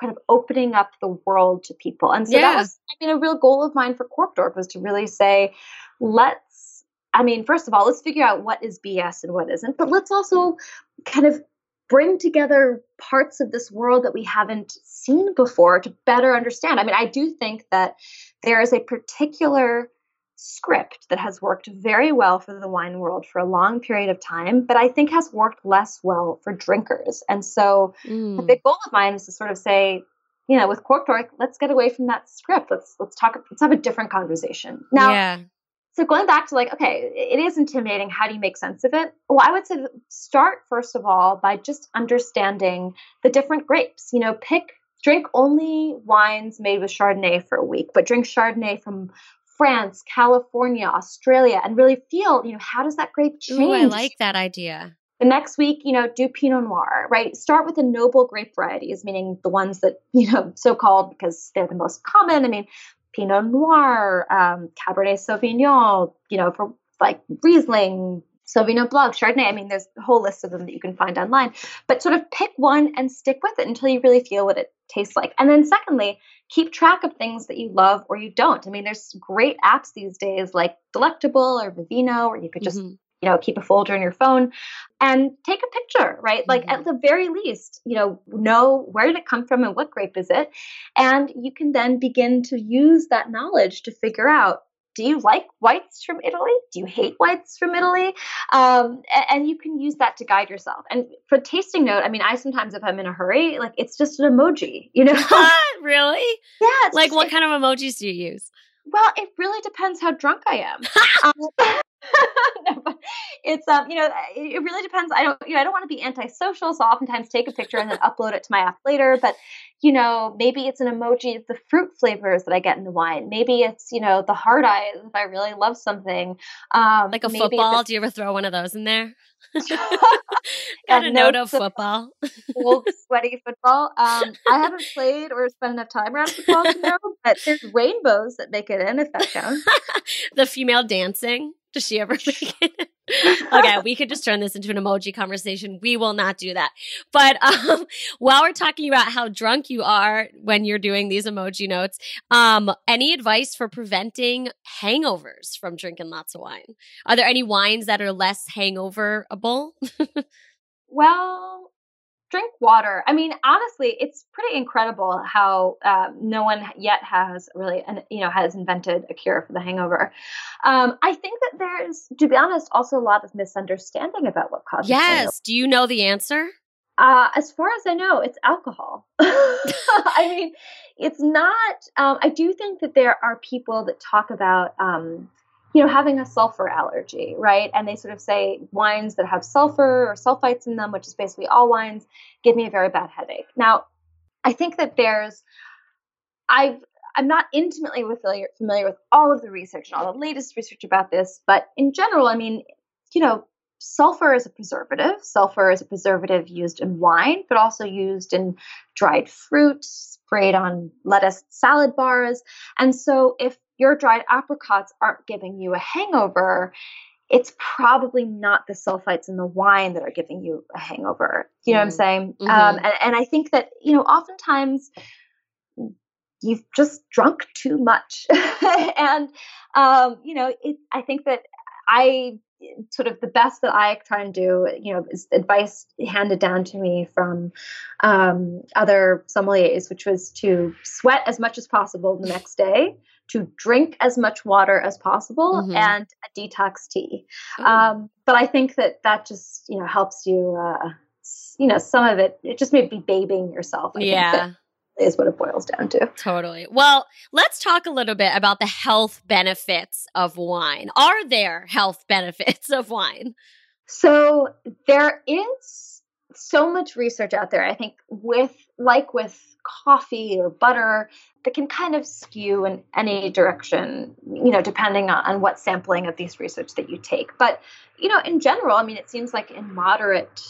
kind of opening up the world to people. And so yeah. that was, I mean, a real goal of mine for Cork Dork was to really say, let's, I mean, first of all, let's figure out what is BS and what isn't, but let's also kind of bring together parts of this world that we haven't seen before to better understand. I mean, I do think that there is a particular script that has worked very well for the wine world for a long period of time, but I think has worked less well for drinkers. And so mm. the big goal of mine is to sort of say, you know, with Cork Dork, let's get away from that script. Let's let's talk. Let's have a different conversation. Now, yeah. so going back to like, okay, it is intimidating. How do you make sense of it? Well, I would say start first of all by just understanding the different grapes. You know, pick drink only wines made with Chardonnay for a week, but drink Chardonnay from France, California, Australia, and really feel, you know, how does that grape change? Ooh, I like that idea. The next week, you know, do Pinot Noir, right? Start with the noble grape varieties, meaning the ones that, you know, so called because they're the most common. I mean, Pinot Noir, um, Cabernet Sauvignon, you know, for like Riesling, Sauvignon Blanc, Chardonnay. I mean, there's a whole list of them that you can find online. But sort of pick one and stick with it until you really feel what it tastes like. And then, secondly, keep track of things that you love or you don't. I mean, there's great apps these days like Delectable or Vivino, or you could just mm-hmm. you know keep a folder in your phone and take a picture right like mm-hmm. at the very least you know know where did it come from and what grape is it and you can then begin to use that knowledge to figure out do you like whites from Italy? Do you hate whites from Italy? Um, and, and, you can use that to guide yourself. And for tasting note, I mean, I sometimes, if I'm in a hurry, like it's just an emoji, you know? really? Yeah. Like, what kind of emojis do you use? Well, it really depends how drunk I am. um, no, but it's um, you know, it really depends. I don't, you know, I don't want to be antisocial, so oftentimes take a picture and then upload it to my app later. But you know, maybe it's an emoji of the fruit flavors that I get in the wine. Maybe it's you know the heart eyes if I really love something. Um, like a football. Do you ever throw one of those in there? Got a note of football. old sweaty football. Um, I haven't played or spent enough time around football to know, but there's rainbows that make it in if that counts. the female dancing. Does she ever make it? okay, we could just turn this into an emoji conversation. We will not do that. But um, while we're talking about how drunk you are when you're doing these emoji notes, um, any advice for preventing hangovers from drinking lots of wine? Are there any wines that are less hangoverable? well, drink water. I mean, honestly, it's pretty incredible how uh, no one yet has really, you know, has invented a cure for the hangover. Um, I think that there's, to be honest, also a lot of misunderstanding about what causes. Yes. Hangover. Do you know the answer? Uh, as far as I know, it's alcohol. I mean, it's not. Um, I do think that there are people that talk about um, you know, having a sulfur allergy, right? And they sort of say wines that have sulfur or sulfites in them, which is basically all wines, give me a very bad headache. Now, I think that there's, I've, I'm not intimately familiar, familiar with all of the research and all the latest research about this, but in general, I mean, you know, sulfur is a preservative. Sulfur is a preservative used in wine, but also used in dried fruit, sprayed on lettuce salad bars. And so if your dried apricots aren't giving you a hangover, it's probably not the sulfites in the wine that are giving you a hangover. You know mm. what I'm mm-hmm. saying? Um, mm-hmm. Um, and, and I think that, you know, oftentimes you've just drunk too much. and, um, you know, it, I think that I sort of the best that I try and do, you know, is advice handed down to me from um, other sommeliers, which was to sweat as much as possible the next day to drink as much water as possible mm-hmm. and a detox tea. Um, but I think that that just you know helps you. Uh, you know, some of it it just may be babying yourself. I yeah. Is what it boils down to. Totally. Well, let's talk a little bit about the health benefits of wine. Are there health benefits of wine? So there is so much research out there. I think with like with coffee or butter that can kind of skew in any direction, you know, depending on, on what sampling of these research that you take. But, you know, in general, I mean, it seems like in moderate,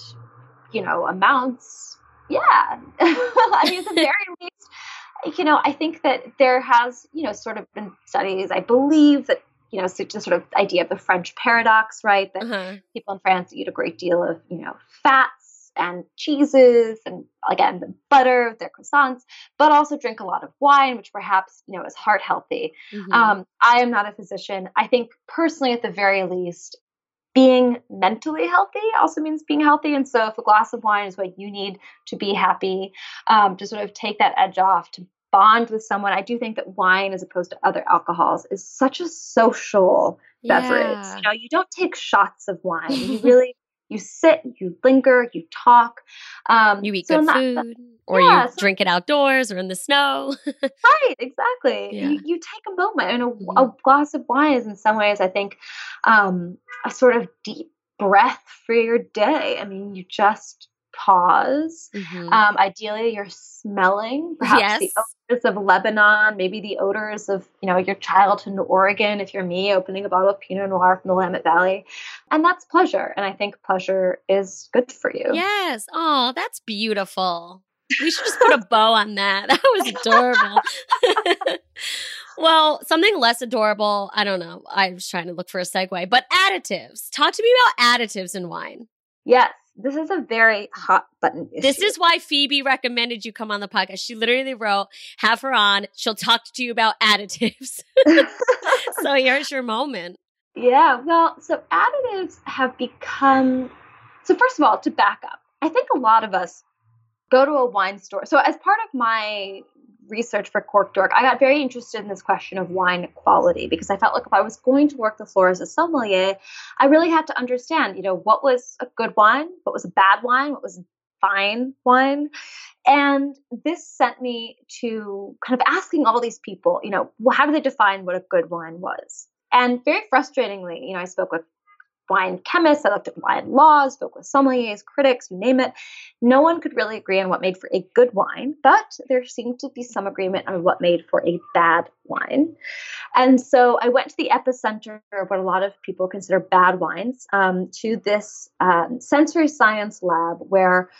you know, amounts, yeah. I mean, at the very least, you know, I think that there has, you know, sort of been studies, I believe that you know, so just sort of idea of the French paradox, right? That uh-huh. people in France eat a great deal of, you know, fats and cheeses and again the butter, their croissants, but also drink a lot of wine, which perhaps you know is heart healthy. Mm-hmm. Um, I am not a physician. I think personally, at the very least, being mentally healthy also means being healthy. And so, if a glass of wine is what you need to be happy, um, to sort of take that edge off, to bond with someone, I do think that wine, as opposed to other alcohols, is such a social yeah. beverage. You know, you don't take shots of wine. You really you sit, you linger, you talk. Um, you eat so good food, or yeah, you so, drink it outdoors or in the snow. right, exactly. Yeah. You, you, take a moment, and a, mm-hmm. a, glass of wine is, in some ways, I think, um, a sort of deep breath for your day. I mean, you just pause. Mm-hmm. Um, ideally, you're smelling perhaps yes. the odors of Lebanon, maybe the odors of you know your childhood in Oregon. If you're me, opening a bottle of Pinot Noir from the Willamette Valley, and that's pleasure. And I think pleasure is good for you. Yes. Oh, that's beautiful. We should just put a bow on that. That was adorable. well, something less adorable. I don't know. I was trying to look for a segue, but additives. Talk to me about additives in wine. Yes this is a very hot button issue. This is why Phoebe recommended you come on the podcast. She literally wrote, have her on. She'll talk to you about additives. so here's your moment. Yeah, well, so additives have become. So, first of all, to back up, I think a lot of us go to a wine store. So, as part of my research for Cork Dork, I got very interested in this question of wine quality because I felt like if I was going to work the floor as a sommelier, I really had to understand, you know, what was a good wine, what was a bad wine, what was a fine wine. And this sent me to kind of asking all these people, you know, how do they define what a good wine was? And very frustratingly, you know, I spoke with wine chemists, I looked at wine laws, spoke with sommeliers, critics, you name it. No one could really agree on what made for a good wine, but there seemed to be some agreement on what made for a bad wine. And so I went to the epicenter of what a lot of people consider bad wines, um, to this um, sensory science lab where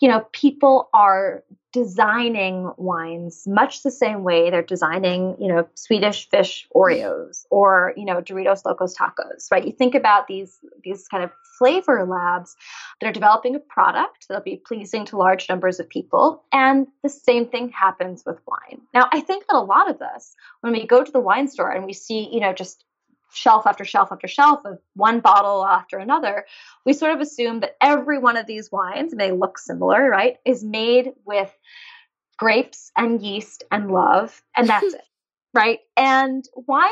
you know, people are designing wines much the same way they're designing, you know, Swedish fish Oreos or, you know, Doritos Locos Tacos, right? You think about these these kind of flavor labs that are developing a product that'll be pleasing to large numbers of people. And the same thing happens with wine. Now, I think that a lot of us, when we go to the wine store and we see, you know, just shelf after shelf after shelf of one bottle after another, we sort of assume that every one of these wines, and they look similar, right, is made with grapes and yeast and love, and that's it, right? And wine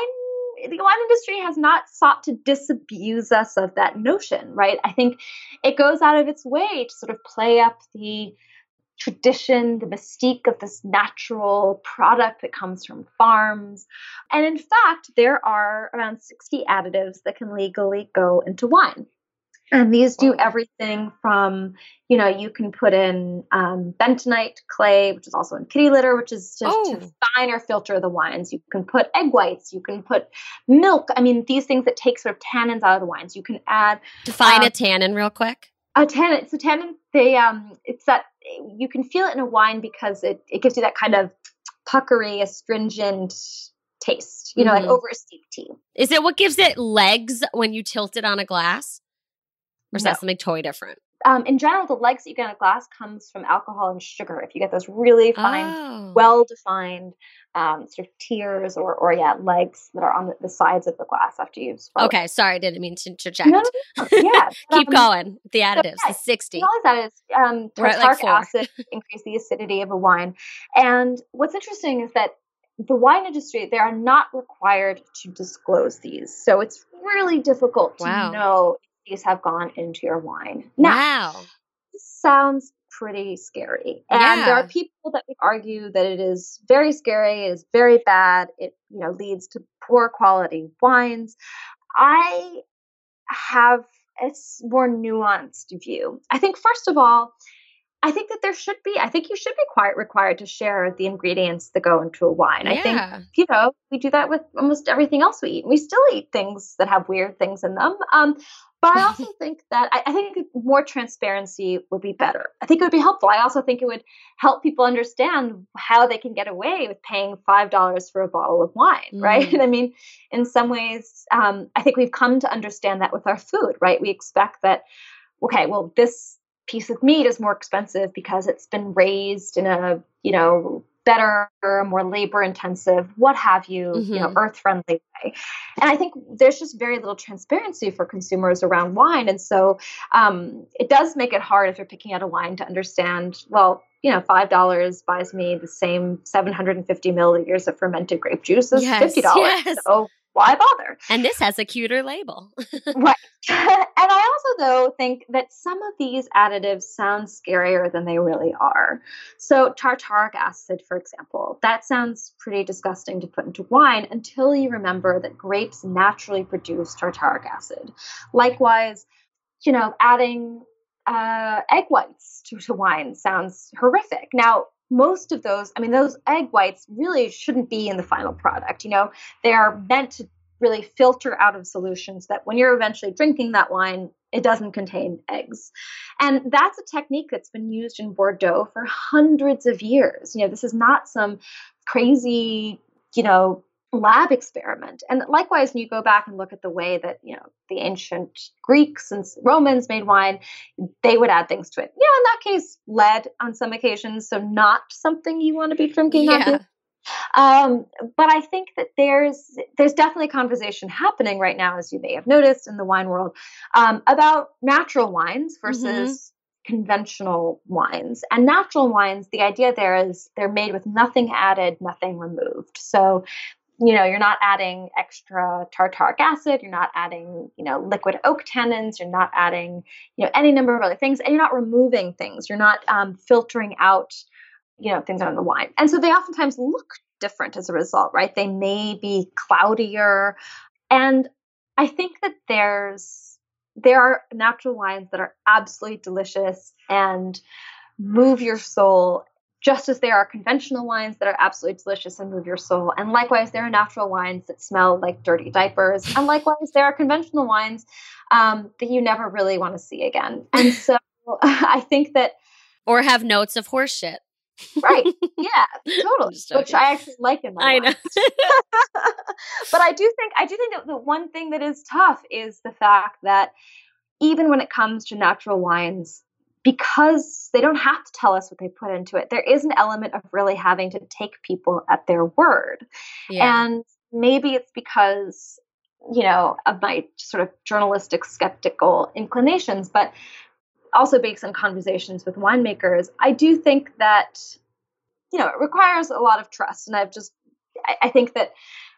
the wine industry has not sought to disabuse us of that notion, right? I think it goes out of its way to sort of play up the tradition, the mystique of this natural product that comes from farms. And in fact, there are around 60 additives that can legally go into wine. And these do everything from, you know, you can put in um, bentonite clay, which is also in kitty litter, which is just oh. to fine or filter the wines. You can put egg whites. You can put milk. I mean, these things that take sort of tannins out of the wines. You can add. Define um, a tannin real quick. A tannin. So tannin, they um, it's that you can feel it in a wine because it it gives you that kind of puckery, astringent taste. You know, mm-hmm. like over a steep tea. Is it what gives it legs when you tilt it on a glass, or is no. that something totally different? Um, in general, the legs that you get in a glass comes from alcohol and sugar. If you get those really fine, oh. well-defined um, sort of tears or, or yeah, legs that are on the, the sides of the glass after you've Okay, sorry, I didn't mean to interject. No, no, no. Yeah, keep um, going. The additives, so, yeah, the sixty. All that is um, tartaric like acid increase the acidity of a wine. And what's interesting is that the wine industry they are not required to disclose these, so it's really difficult to wow. know these have gone into your wine. Now, wow. sounds pretty scary. And yeah. there are people that would argue that it is very scary, it is very bad, it you know leads to poor quality wines. I have a more nuanced view. I think first of all, I think that there should be. I think you should be quite required to share the ingredients that go into a wine. Yeah. I think you know we do that with almost everything else we eat. We still eat things that have weird things in them. Um, but I also think that I, I, think more transparency would be better. I think it would be helpful. I also think it would help people understand how they can get away with paying five dollars for a bottle of wine, mm. right? I mean, in some ways, um, I think we've come to understand that with our food, right? We expect that, okay, well, this piece of meat is more expensive because it's been raised in a you know better, more labor intensive, what have you, mm-hmm. you know, mm-hmm. earth friendly way. And I think there's just very little transparency for consumers around wine. And so um, it does make it hard if you're picking out a wine to understand, well, you know, five dollars buys me the same 750 milliliters of fermented grape juice as yes, fifty dollars. Yes. So why bother? And this has a cuter label. right. and I also though think that some of these additives sound scarier than they really are. So tartaric acid, for example, that sounds pretty disgusting to put into wine until you remember that grapes naturally produce tartaric acid. Likewise, you know, adding uh, egg whites to, to wine sounds horrific. Now, most of those, I mean, those egg whites really shouldn't be in the final product. You know, they are meant to really filter out of solutions that when you're eventually drinking that wine, it doesn't contain eggs. And that's a technique that's been used in Bordeaux for hundreds of years. You know, this is not some crazy, you know, lab experiment. And likewise, when you go back and look at the way that, you know, the ancient Greeks and Romans made wine, they would add things to it. You know, in that case, lead on some occasions, so not something you want to be drinking. Yeah. Um, but I think that there's there's definitely a conversation happening right now, as you may have noticed in the wine world, um, about natural wines versus mm-hmm. conventional wines. And natural wines, the idea there is they're made with nothing added, nothing removed. So you know you're not adding extra tartaric acid you're not adding you know liquid oak tannins you're not adding you know any number of other things and you're not removing things. You're not um, filtering out you know things on the wine. And so they oftentimes look different as a result right? They may be cloudier. And i think that there's there are natural wines that are absolutely delicious and move your soul just as there are conventional wines that are absolutely delicious and move your soul. And likewise, there are natural wines that smell like dirty diapers. And likewise, there are conventional wines um, that you never really want to see again. And so I think that. Or have notes of horseshit. right. Yeah, totally. Which I actually like in my I know. but I do think I do think that the one thing that is tough is the fact that even when it comes to natural wines, because they don't have to tell us what they put into it, there is an element of really having to take people at their word. Yeah. And maybe it's because, you know, of my sort of journalistic skeptical inclinations, but also based on conversations with winemakers, I do think that, you know, it requires a lot of trust. And I've just, I, I think that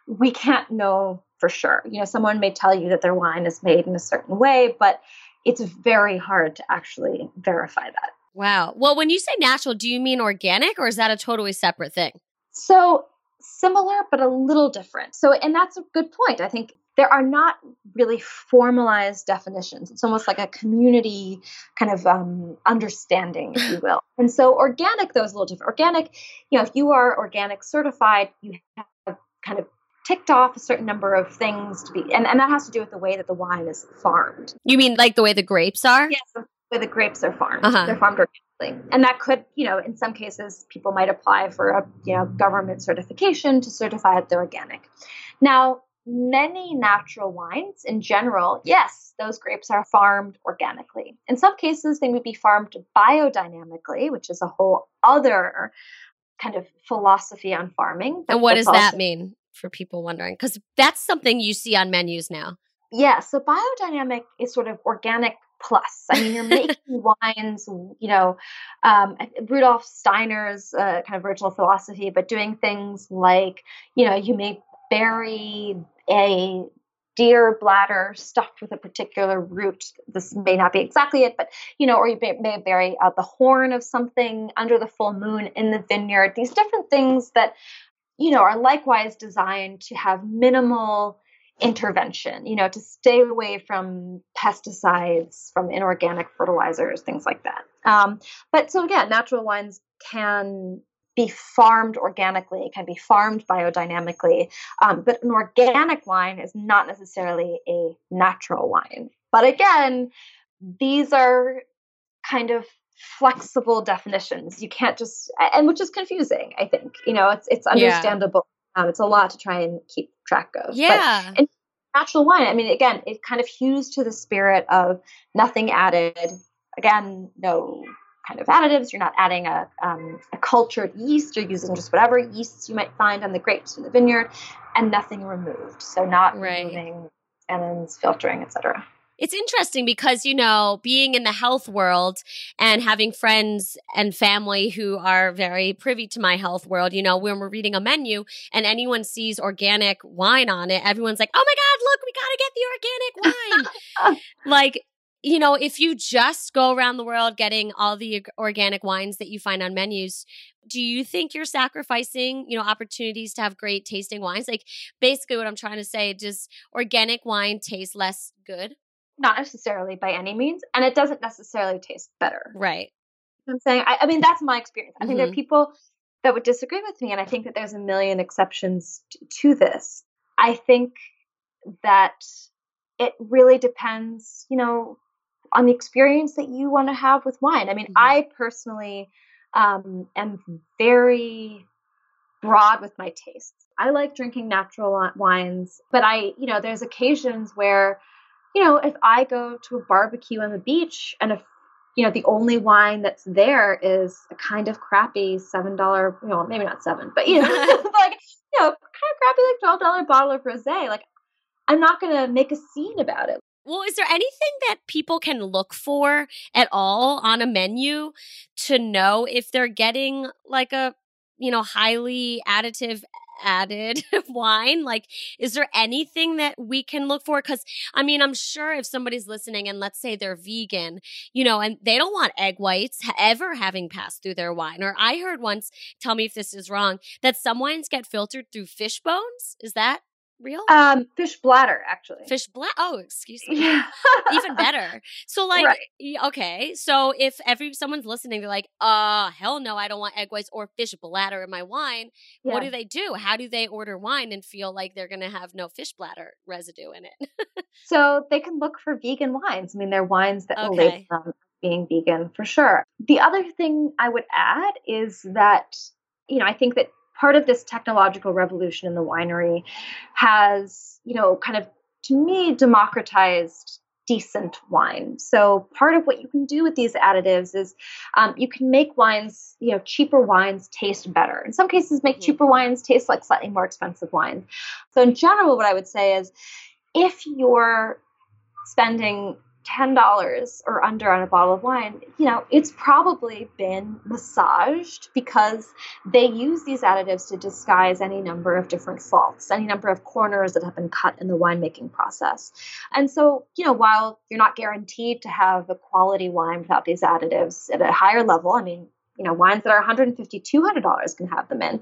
we can't know for sure. You know, someone may tell you that their wine is made in a certain way, but it's very hard to actually verify that. Wow. Well, when you say natural, do you mean organic or is that a totally separate thing? So, similar, but a little different. So, and that's a good point. I think there are not really formalized definitions. It's almost like a community kind of um, understanding, if you will. And so, organic, though, is a little different. Organic, you know, if you are organic certified, you have kind of ticked off a certain number of things to be, and, and that has to do with the way that the wine is farmed. You mean like the way the grapes are? Yes, the way the grapes are farmed. Uh-huh. They're farmed organically, and that could, you know, in some cases, people might apply for a, you know, government certification to certify that they're organic. Now, many natural wines in general, yes, those grapes are farmed organically. In some cases, they may be farmed biodynamically, which is a whole other kind of philosophy on farming. And what does also- that mean? For people wondering because that's something you see on menus now. Yeah, so biodynamic is sort of organic plus. I mean, you're making wines, you know, um, Rudolf Steiner's uh, kind of original philosophy, but doing things like, you know, you may bury a deer bladder stuffed with a particular root. This may not be exactly it, but you know, or you may, may bury uh, the horn of something under the full moon in the vineyard. These different things that you know, are likewise designed to have minimal intervention, you know, to stay away from pesticides, from inorganic fertilizers, things like that. Um, but so again, natural wines can be farmed organically, can be farmed biodynamically, um, but an organic wine is not necessarily a natural wine. But again, these are kind of flexible definitions. You can't just and which is confusing, I think. You know, it's it's understandable. Yeah. Um, it's a lot to try and keep track of. Yeah. But, and natural wine, I mean, again, it kind of hews to the spirit of nothing added. Again, no kind of additives. You're not adding a, um, a cultured yeast. You're using just whatever yeasts you might find on the grapes in the vineyard, and nothing removed. So not right. removing tannins, filtering, etc it's interesting because, you know, being in the health world and having friends and family who are very privy to my health world, you know, when we're reading a menu and anyone sees organic wine on it, everyone's like, oh my God, look, we got to get the organic wine. like, you know, if you just go around the world getting all the organic wines that you find on menus, do you think you're sacrificing, you know, opportunities to have great tasting wines? Like basically what I'm trying to say, does organic wine taste less good? Not necessarily by any means, and it doesn't necessarily taste better. Right. I'm saying, I, I, mean, that's my experience. I mm-hmm. think there are mm-hmm. people that would disagree with me, and I think that there's a million exceptions to, to this. I think that it really depends, you know, on the experience that you want to have with wine. I mean, mm-hmm. I personally um, am very broad with my tastes. I like drinking natural wines, but I, you know, there's occasions where you know, if I go to a barbecue on the beach and if you know the only wine that's there is a kind of crappy seven dollar, you know, maybe not seven, but you know, like you know, kind of crappy like twelve dollar bottle of rosé, like I'm not gonna make a scene about it. Well, is there anything that people can look for at all on a menu to know if they're getting like a you know highly additive added wine? Like, is there anything that we can look for? Because, I mean, I'm sure if somebody's listening and let's say they're vegan, you know, and they don't want egg whites ever having passed through their wine. Or I heard once, tell me if this is wrong, that some wines get filtered through fish bones. Is that real? Um, fish bladder, actually. Fish bladder. Oh, excuse me. Yeah. Even better. So, like, right. okay. So, if every someone's listening, they're like, "Uh, hell no, I don't want egg whites or fish bladder in my wine." Yeah. What do they do? How do they order wine and feel like they're going to have no fish bladder residue in it? so they can look for vegan wines. I mean, they're wines that okay. will label them being vegan for sure. The other thing I would add is that you know I think that part of this technological revolution in the winery has, you know, kind of to me democratized decent wine. So part of what you can do with these additives is um, you can make wines, you know, cheaper wines taste better. In some cases, make mm-hmm. cheaper wines taste like slightly more expensive wines. So in general, what I would say is if you're spending $10 or under on a bottle of wine, you know, it's probably been massaged because they use these additives to disguise any number of different faults, any number of corners that have been cut in the winemaking process. And so, you know, while you're not guaranteed to have a quality wine without these additives at a higher level, I mean, you know, wines that are $150, $200 can have them in.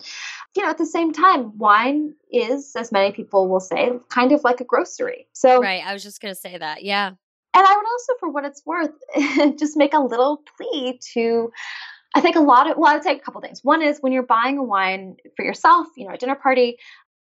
You know, at the same time, wine is, as many people will say, kind of like a grocery. So, right. I was just going to say that. Yeah. And I would also, for what it's worth, just make a little plea to, I think a lot of, well, I'd say a couple things. One is when you're buying a wine for yourself, you know, a dinner party,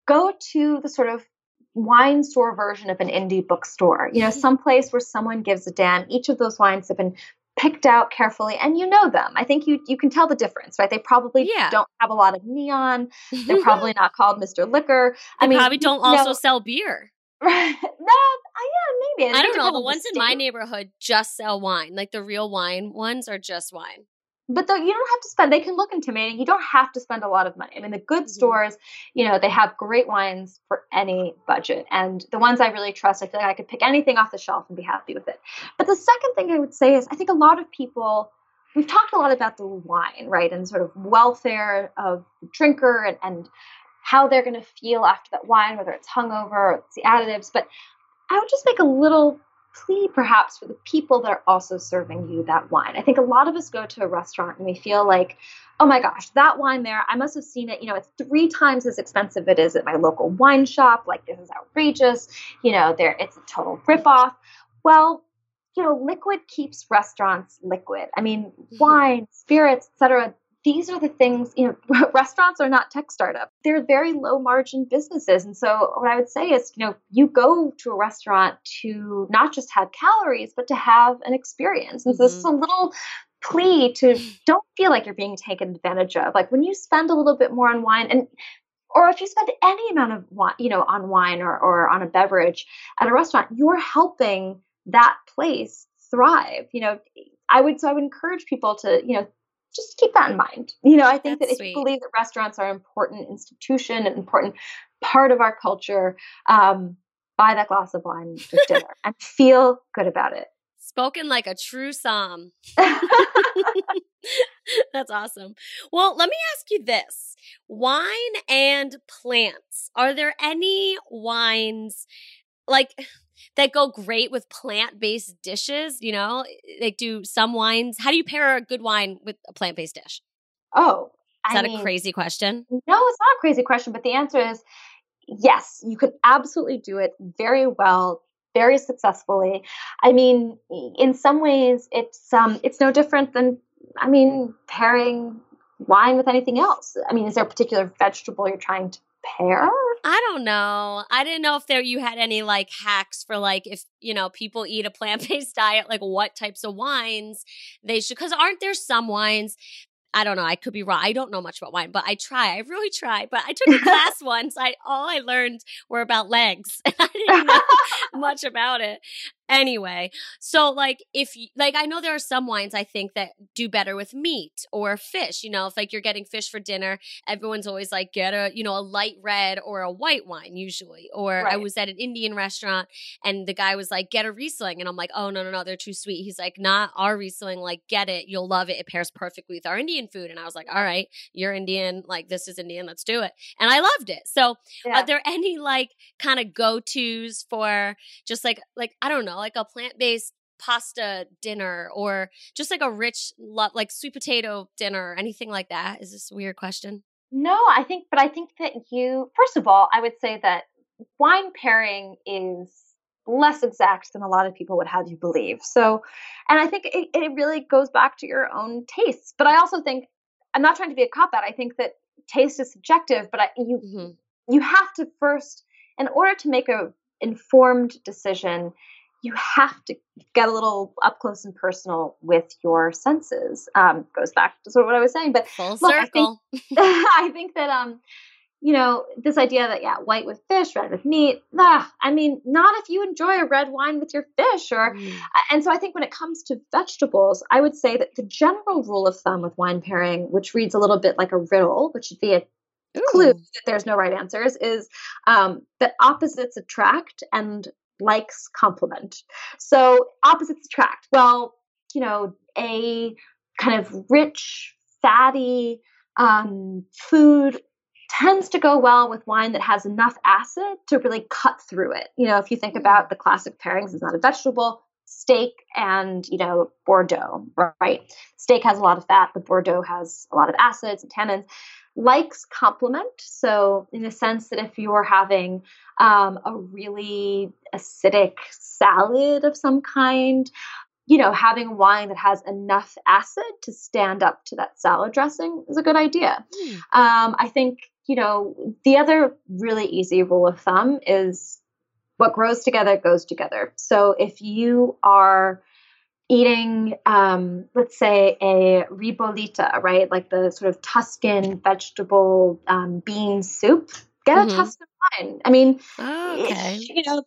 go to the sort of wine store version of an indie bookstore, you know, mm-hmm. someplace where someone gives a damn. Each of those wines have been picked out carefully and you know them. I think you you can tell the difference, right? They probably yeah. don't have a lot of neon. They're probably not called Mr. Liquor. They I mean, probably don't also know, sell beer. Right. No, uh, yeah, maybe. I don't know. The ones in my neighborhood just sell wine. Like the real wine ones are just wine. But though you don't have to spend, they can look intimidating. You don't have to spend a lot of money. I mean, the good mm-hmm. stores, you know, they have great wines for any budget. And the ones I really trust, I feel like I could pick anything off the shelf and be happy with it. But the second thing I would say is I think a lot of people, we've talked a lot about the wine, right? And sort of welfare of the drinker and, and how they're going to feel after that wine, whether it's hungover or it's the additives. But I would just make a little plea perhaps for the people that are also serving you that wine. I think a lot of us go to a restaurant and we feel like, oh my gosh, that wine there, I must have seen it, you know, it's three times as expensive as it is at my local wine shop. Like this is outrageous. You know, there it's a total ripoff. Well, you know, liquid keeps restaurants liquid. I mean, wine, spirits, etc these are the things, you know, restaurants are not tech startup. They're very low margin businesses. And so what I would say is, you know, you go to a restaurant to not just have calories, but to have an experience. And mm-hmm. so this is mm-hmm. a little plea to don't feel like you're being taken advantage of. Like when you spend a little bit more on wine and or if you spend any amount of wine, you know, on wine or, or on a beverage at a restaurant, you're helping that place thrive. You know, I would so I would encourage people to you know just keep that in mind. You know, I think That's that if sweet. you believe that restaurants are an important institution, an important part of our culture, um, buy that glass of wine with dinner and feel good about it. Spoken like a true somm. That's awesome. Well, let me ask you this wine and plants. Are there any wines like that go great with plant based dishes? You know, like do some wines, how do you pair a good wine with a plant based dish? oh, Is I that mean, a crazy question? No, it's not a crazy question, but the answer is yes, you could absolutely do it very well, very successfully. I mean, in some ways, it's um, it's no different than I mean, pairing wine with anything else. I mean, is there a particular vegetable you're trying to pair? I don't know. I didn't know if there you had any like hacks for like if you know people eat a plant based diet, like what types of wines they should. Because aren't there some wines? I don't know. I could be wrong. I don't know much about wine, but I try. I really try. But I took a class once. I all I learned were about legs, and I didn't know much about it. Anyway, so like if you, like I know there are some wines I think that do better with meat or fish. You know, if like you're getting fish for dinner, everyone's always like get a you know a light red or a white wine usually. Or I was at an Indian restaurant and the guy was like get a Riesling and I'm like oh no no no they're too sweet. He's like not our Riesling like get it you'll love it it pairs perfectly with our Indian food and I was like all right you're Indian like this is Indian let's do it and I loved it. So Yeah. are there any like kind of go tos for just like like I don't know like a plant based pasta dinner or just like a rich like sweet potato dinner or anything like that? Is this a weird question? No, I think, but I think that you, first of all, I would say that wine pairing is less exact than a lot of people would have you believe. So, and I think it, it really goes back to your own tastes. But I also think, I'm not trying to be a cop out. I think that taste is subjective, but I, you, Mhm. you have to first, in order to make a informed decision, you have to get a little up close and personal with your senses. Um, goes back to sort of what I was saying, but Full Look, I think- I think that um, you know, this idea that yeah, white with fish, red with meat. Nah, I mean, not if you enjoy a red wine with your fish, or Mm. and so I think when it comes to vegetables, I would say that the general rule of thumb with wine pairing, which reads a little bit like a riddle, which should be a clue that there's no right answers, is um, that opposites attract and likes complement. So opposites attract. Well, you know, a kind of rich, fatty um, food tends to go well with wine that has enough acid to really cut through it. You know, if you think about the classic pairings, it's not a vegetable, steak and, you know, Bordeaux, right? Steak has a lot of fat, but Bordeaux has a lot of acids and tannins. Likes complement. So, in the sense that if you're having um, a really acidic salad of some kind, you know, having wine that has enough acid to stand up to that salad dressing is a good idea. Mm. Um, I think, you know, the other really easy rule of thumb is what grows together goes together. So if you are eating, um, let's say, a ribollita, right, like the sort of Tuscan vegetable um, bean soup, get Mhm. a Tuscan wine. I mean, okay. you know,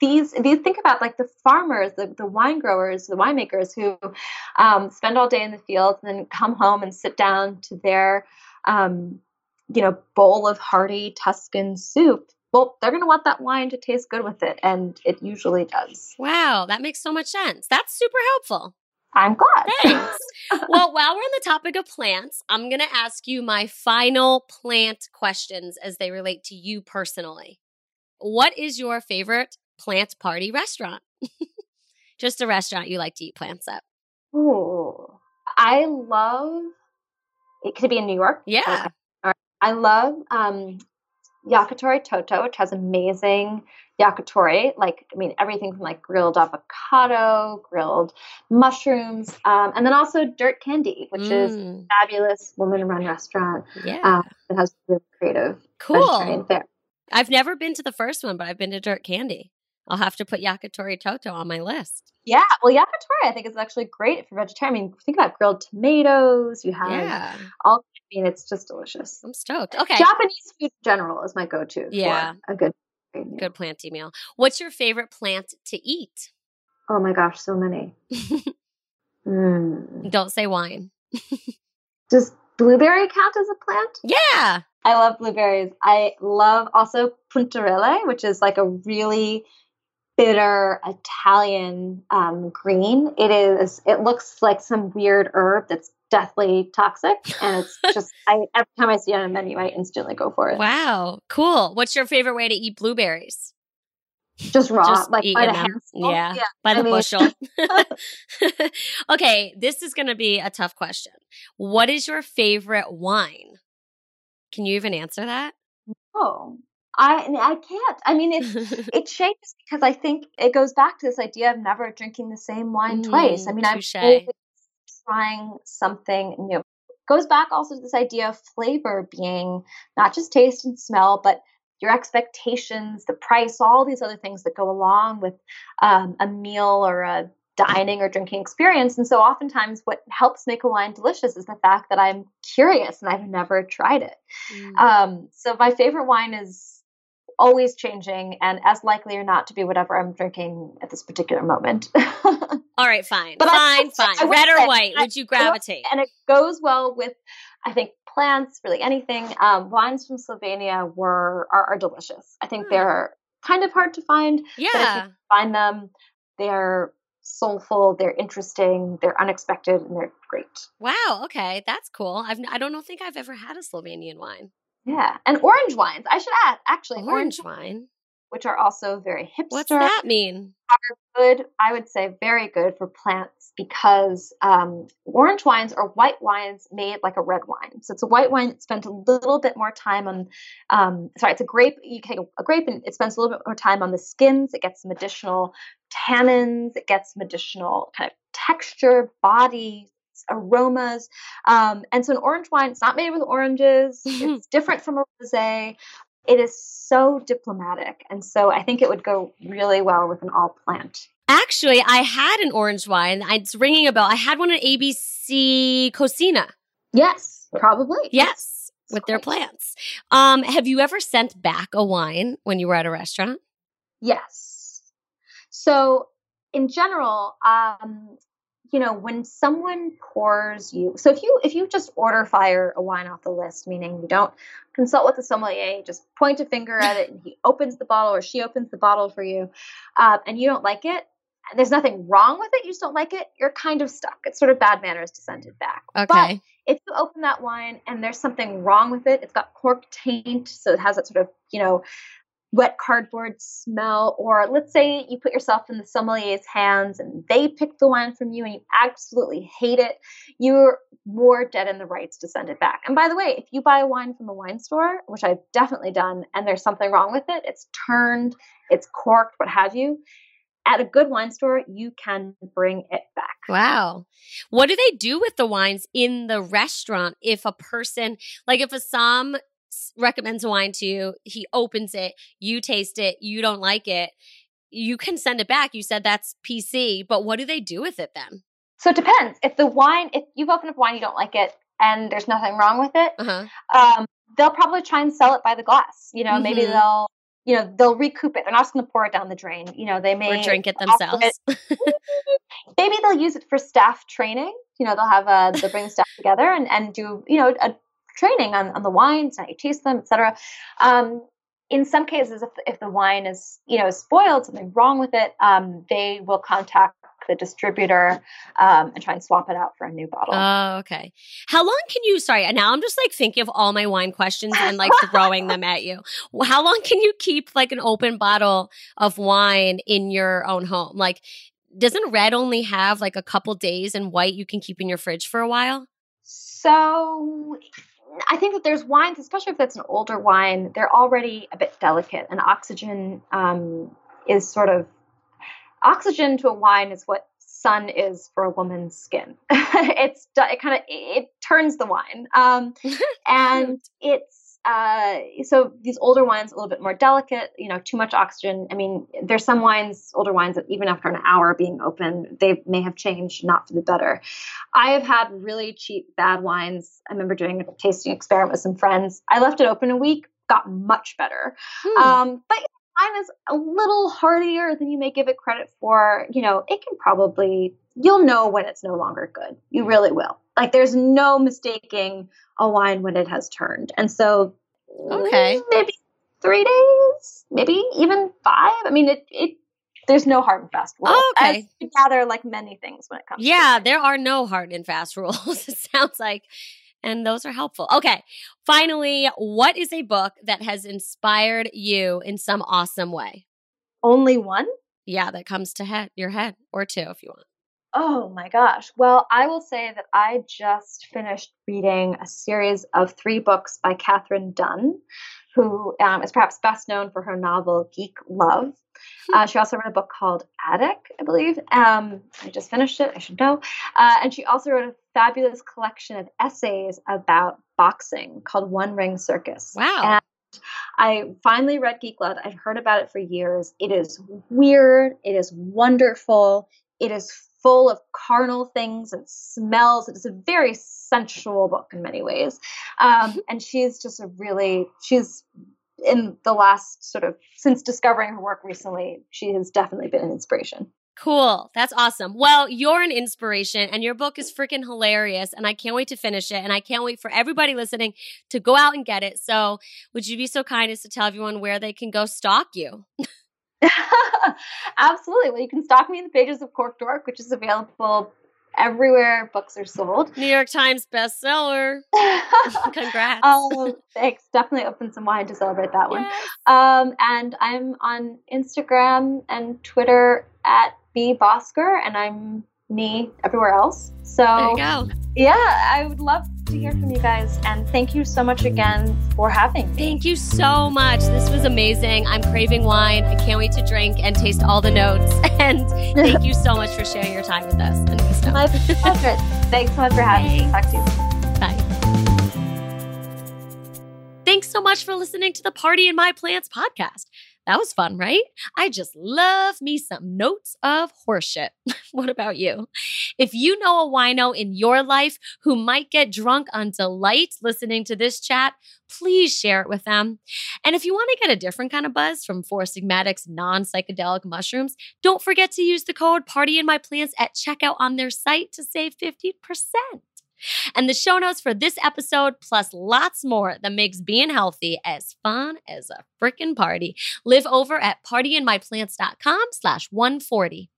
these if you think about like the farmers, the, the wine growers, the winemakers who um, spend all day in the fields and then come home and sit down to their, um, you know, bowl of hearty Tuscan soup. Well, they're going to want that wine to taste good with it, and it usually does. Wow, that makes so much sense. That's super helpful. I'm glad. Thanks. well, while we're on the topic of plants, I'm going to ask you my final plant questions as they relate to you personally. What is your favorite plant party restaurant? Just a restaurant you like to eat plants at. Ooh, I love. It could be in New York. Yeah. I love um, yakitori totto, which has amazing yakitori. Like, I mean, everything from like grilled avocado, grilled mushrooms, um, and then also Dirt Candy, which is a Mm, fabulous woman-run restaurant yeah. um, that has really creative vegetarian cool. fare. I've never been to the first one, but I've been to Dirt Candy. I'll have to put Yakitori Totto on my list. Yeah, well, yakitori I think is actually great for vegetarian. I mean, think about grilled tomatoes. You have Yeah. all. I mean, it's just delicious. I'm stoked. Okay. Japanese food in general is my go-to. Yeah. for a good. meal. Good planty meal. What's your favorite plant to eat? Oh my gosh, so many. Mm. Don't say wine. Does blueberry count as a plant? Yeah. I love blueberries. I love also puntarelle, which is like a really bitter Italian um, green. It is. It looks like some weird herb that's deathly toxic, and it's just. I every time I see it on a menu, I instantly go for it. Wow, cool. What's your favorite way to eat blueberries? Just raw, Just like by the handful. Yeah, by the I mean- bushel. okay, this is going to be a tough question. What is your favorite wine? Can you even answer that? Oh, I I can't. I mean, it it changes because I think it goes back to this idea of never drinking the same wine twice. I Mm, mean, I'm always trying something new. Goes back also to this idea of flavor being not just taste and smell, but your expectations, the price, all these other things that go along with um, a meal or a dining or drinking experience. And so, oftentimes, what helps make a wine delicious is the fact that I'm curious and I've never tried it. Mm. Um, so my favorite wine is always changing and as likely or not to be whatever I'm drinking at this particular moment. All right, fine, But I fine, I fine. will Red or white? I- Would you gravitate? and it goes well with I think plants, really anything. Um, wines from Slovenia were are, are delicious. I think Hmm. they're kind of hard to find. Yeah. Find them. They're soulful. They're interesting. They're unexpected, and they're great. Wow. Okay, that's cool. I've I don't know think I've ever had a Slovenian wine. Yeah, and orange wines. I should add actually Orange orange, wine. which are also very hipster. What's that mean? Are good, I would say very good for plants because um, orange wines are white wines made like a red wine. So it's a white wine that spent a little bit more time on, um, sorry, it's a grape. You take a, a grape and it spends a little bit more time on the skins. It gets some additional tannins. It gets some additional kind of texture, body, aromas. Um, and so an orange wine, it's not made with oranges. it's different from a rosé. It is so diplomatic. And so I think it would go really well with an all plant. Actually, I had an orange wine. It's ringing a bell. I had one at ABC Cocina. Yes, probably. Yes, with their plants. Um, have you ever sent back a wine when you were at a restaurant? Yes. So, in general, um, you know, when someone pours you, so if you if you just order fire a wine off the list, meaning you don't consult with the sommelier, you just point a finger at it, and he opens the bottle or she opens the bottle for you, uh, and you don't like it, and there's nothing wrong with it, you just don't like it, you're kind of stuck. It's sort of bad manners to send it back. But Okay. if you open that wine and there's something wrong with it, it's got cork taint, so it has that sort of, you know, wet cardboard smell, or let's say you put yourself in the sommelier's hands and they pick the wine from you and you absolutely hate it, you're more dead in the rights to send it back. And by the way, if you buy a wine from a wine store, which I've definitely done, and there's something wrong with it, it's turned, it's corked, what have you, at a good wine store, you can bring it back. Wow. What do they do with the wines in the restaurant if a person, like if a somm recommends a wine to you, he opens it, you taste it, you don't like it, you can send it back. You said that's PC, but what do they do with it then? So it depends. If the wine, if you've opened up wine, you don't like it, and there's nothing wrong with it, Uh-huh. um, they'll probably try and sell it by the glass. You know, maybe Mhm. they'll, you know, they'll recoup it. They're not just going to pour it down the drain. You know, they may Or drink it themselves. maybe they'll use it for staff training. You know, they'll have a they'll bring staff together and and do you know a training on on the wines, how you taste them, etc. Um, in some cases, if if the wine is you know spoiled, something wrong with it, um, they will contact the distributor um, and try and swap it out for a new bottle. Oh, okay. How long can you, sorry, now I'm just like thinking of all my wine questions and like throwing them at you. How long can you keep like an open bottle of wine in your own home? Like, doesn't red only have like a couple days and white you can keep in your fridge for a while? So I think that there's wines, especially if it's an older wine, they're already a bit delicate, and oxygen um, is sort of oxygen to a wine is what sun is for a woman's skin. it's it kind of it turns the wine, um, and it's uh, so these older wines a little bit more delicate. You know, too much oxygen. I mean, there's some wines, older wines that even after an hour being open, they may have changed, not for the better. I have had really cheap bad wines. I remember doing a tasting experiment with some friends. I left it open a week, got much better. Hmm. Um, but wine is a little hardier than you may give it credit for. You know, it can probably you'll know when it's no longer good. You really will. Like there's no mistaking a wine when it has turned. And so okay, mm, maybe three days, maybe even five. I mean, it it there's no hard and fast rule. Oh, okay. As gather like many things when it comes. Yeah, there are no hard and fast rules. it sounds like, and those are helpful. Okay, finally, what is a book that has inspired you in some awesome way? Only one. Yeah, that comes to head your head or two if you want. Oh my gosh. Well, I will say that I just finished reading a series of three books by Katherine Dunn, who um, is perhaps best known for her novel Geek Love. Hmm. Uh, she also wrote a book called Attic, I believe. Um, I just finished it, I should know. Uh, and she also wrote a fabulous collection of essays about boxing called One Ring Circus. Wow. And I finally read Geek Love. I've heard about it for years. It is weird. It is wonderful. It is full of carnal things and smells. It is a very sensual book in many ways. Um, and she's just a really, she's in the last sort of, since discovering her work recently, she has definitely been an inspiration. Cool. That's awesome. Well, you're an inspiration and your book is freaking hilarious and I can't wait to finish it and I can't wait for everybody listening to go out and get it. So, would you be so kind as to tell everyone where they can go stalk you? Absolutely. Well, you can stalk me in the pages of Cork Dork, which is available everywhere books are sold. New York Times bestseller. Congrats. Um, thanks. Definitely open some wine to celebrate that one. Yes. Um, and I'm on Instagram and Twitter at B Bosker, and I'm me everywhere else. So there you go. Yeah, I would love to hear from you guys. And thank you so much again for having me. Thank you so much. This was amazing. I'm craving wine. I can't wait to drink and taste all the notes. And thank you so much for sharing your time with us. And My pleasure. Thanks so much for having me. Talk to you. Bye. Thanks so much for listening to the Party in My Plants podcast. That was fun, right? I just love me some notes of horseshit. what about you? If you know a wino in your life who might get drunk on delight listening to this chat, please share it with them. And if you want to get a different kind of buzz from Four Sigmatic's non psychedelic mushrooms, don't forget to use the code Party in My at checkout on their site to save 50%. And the show notes for this episode, plus lots more that makes being healthy as fun as a freaking party, live over at partyinmyplants.com slash 140.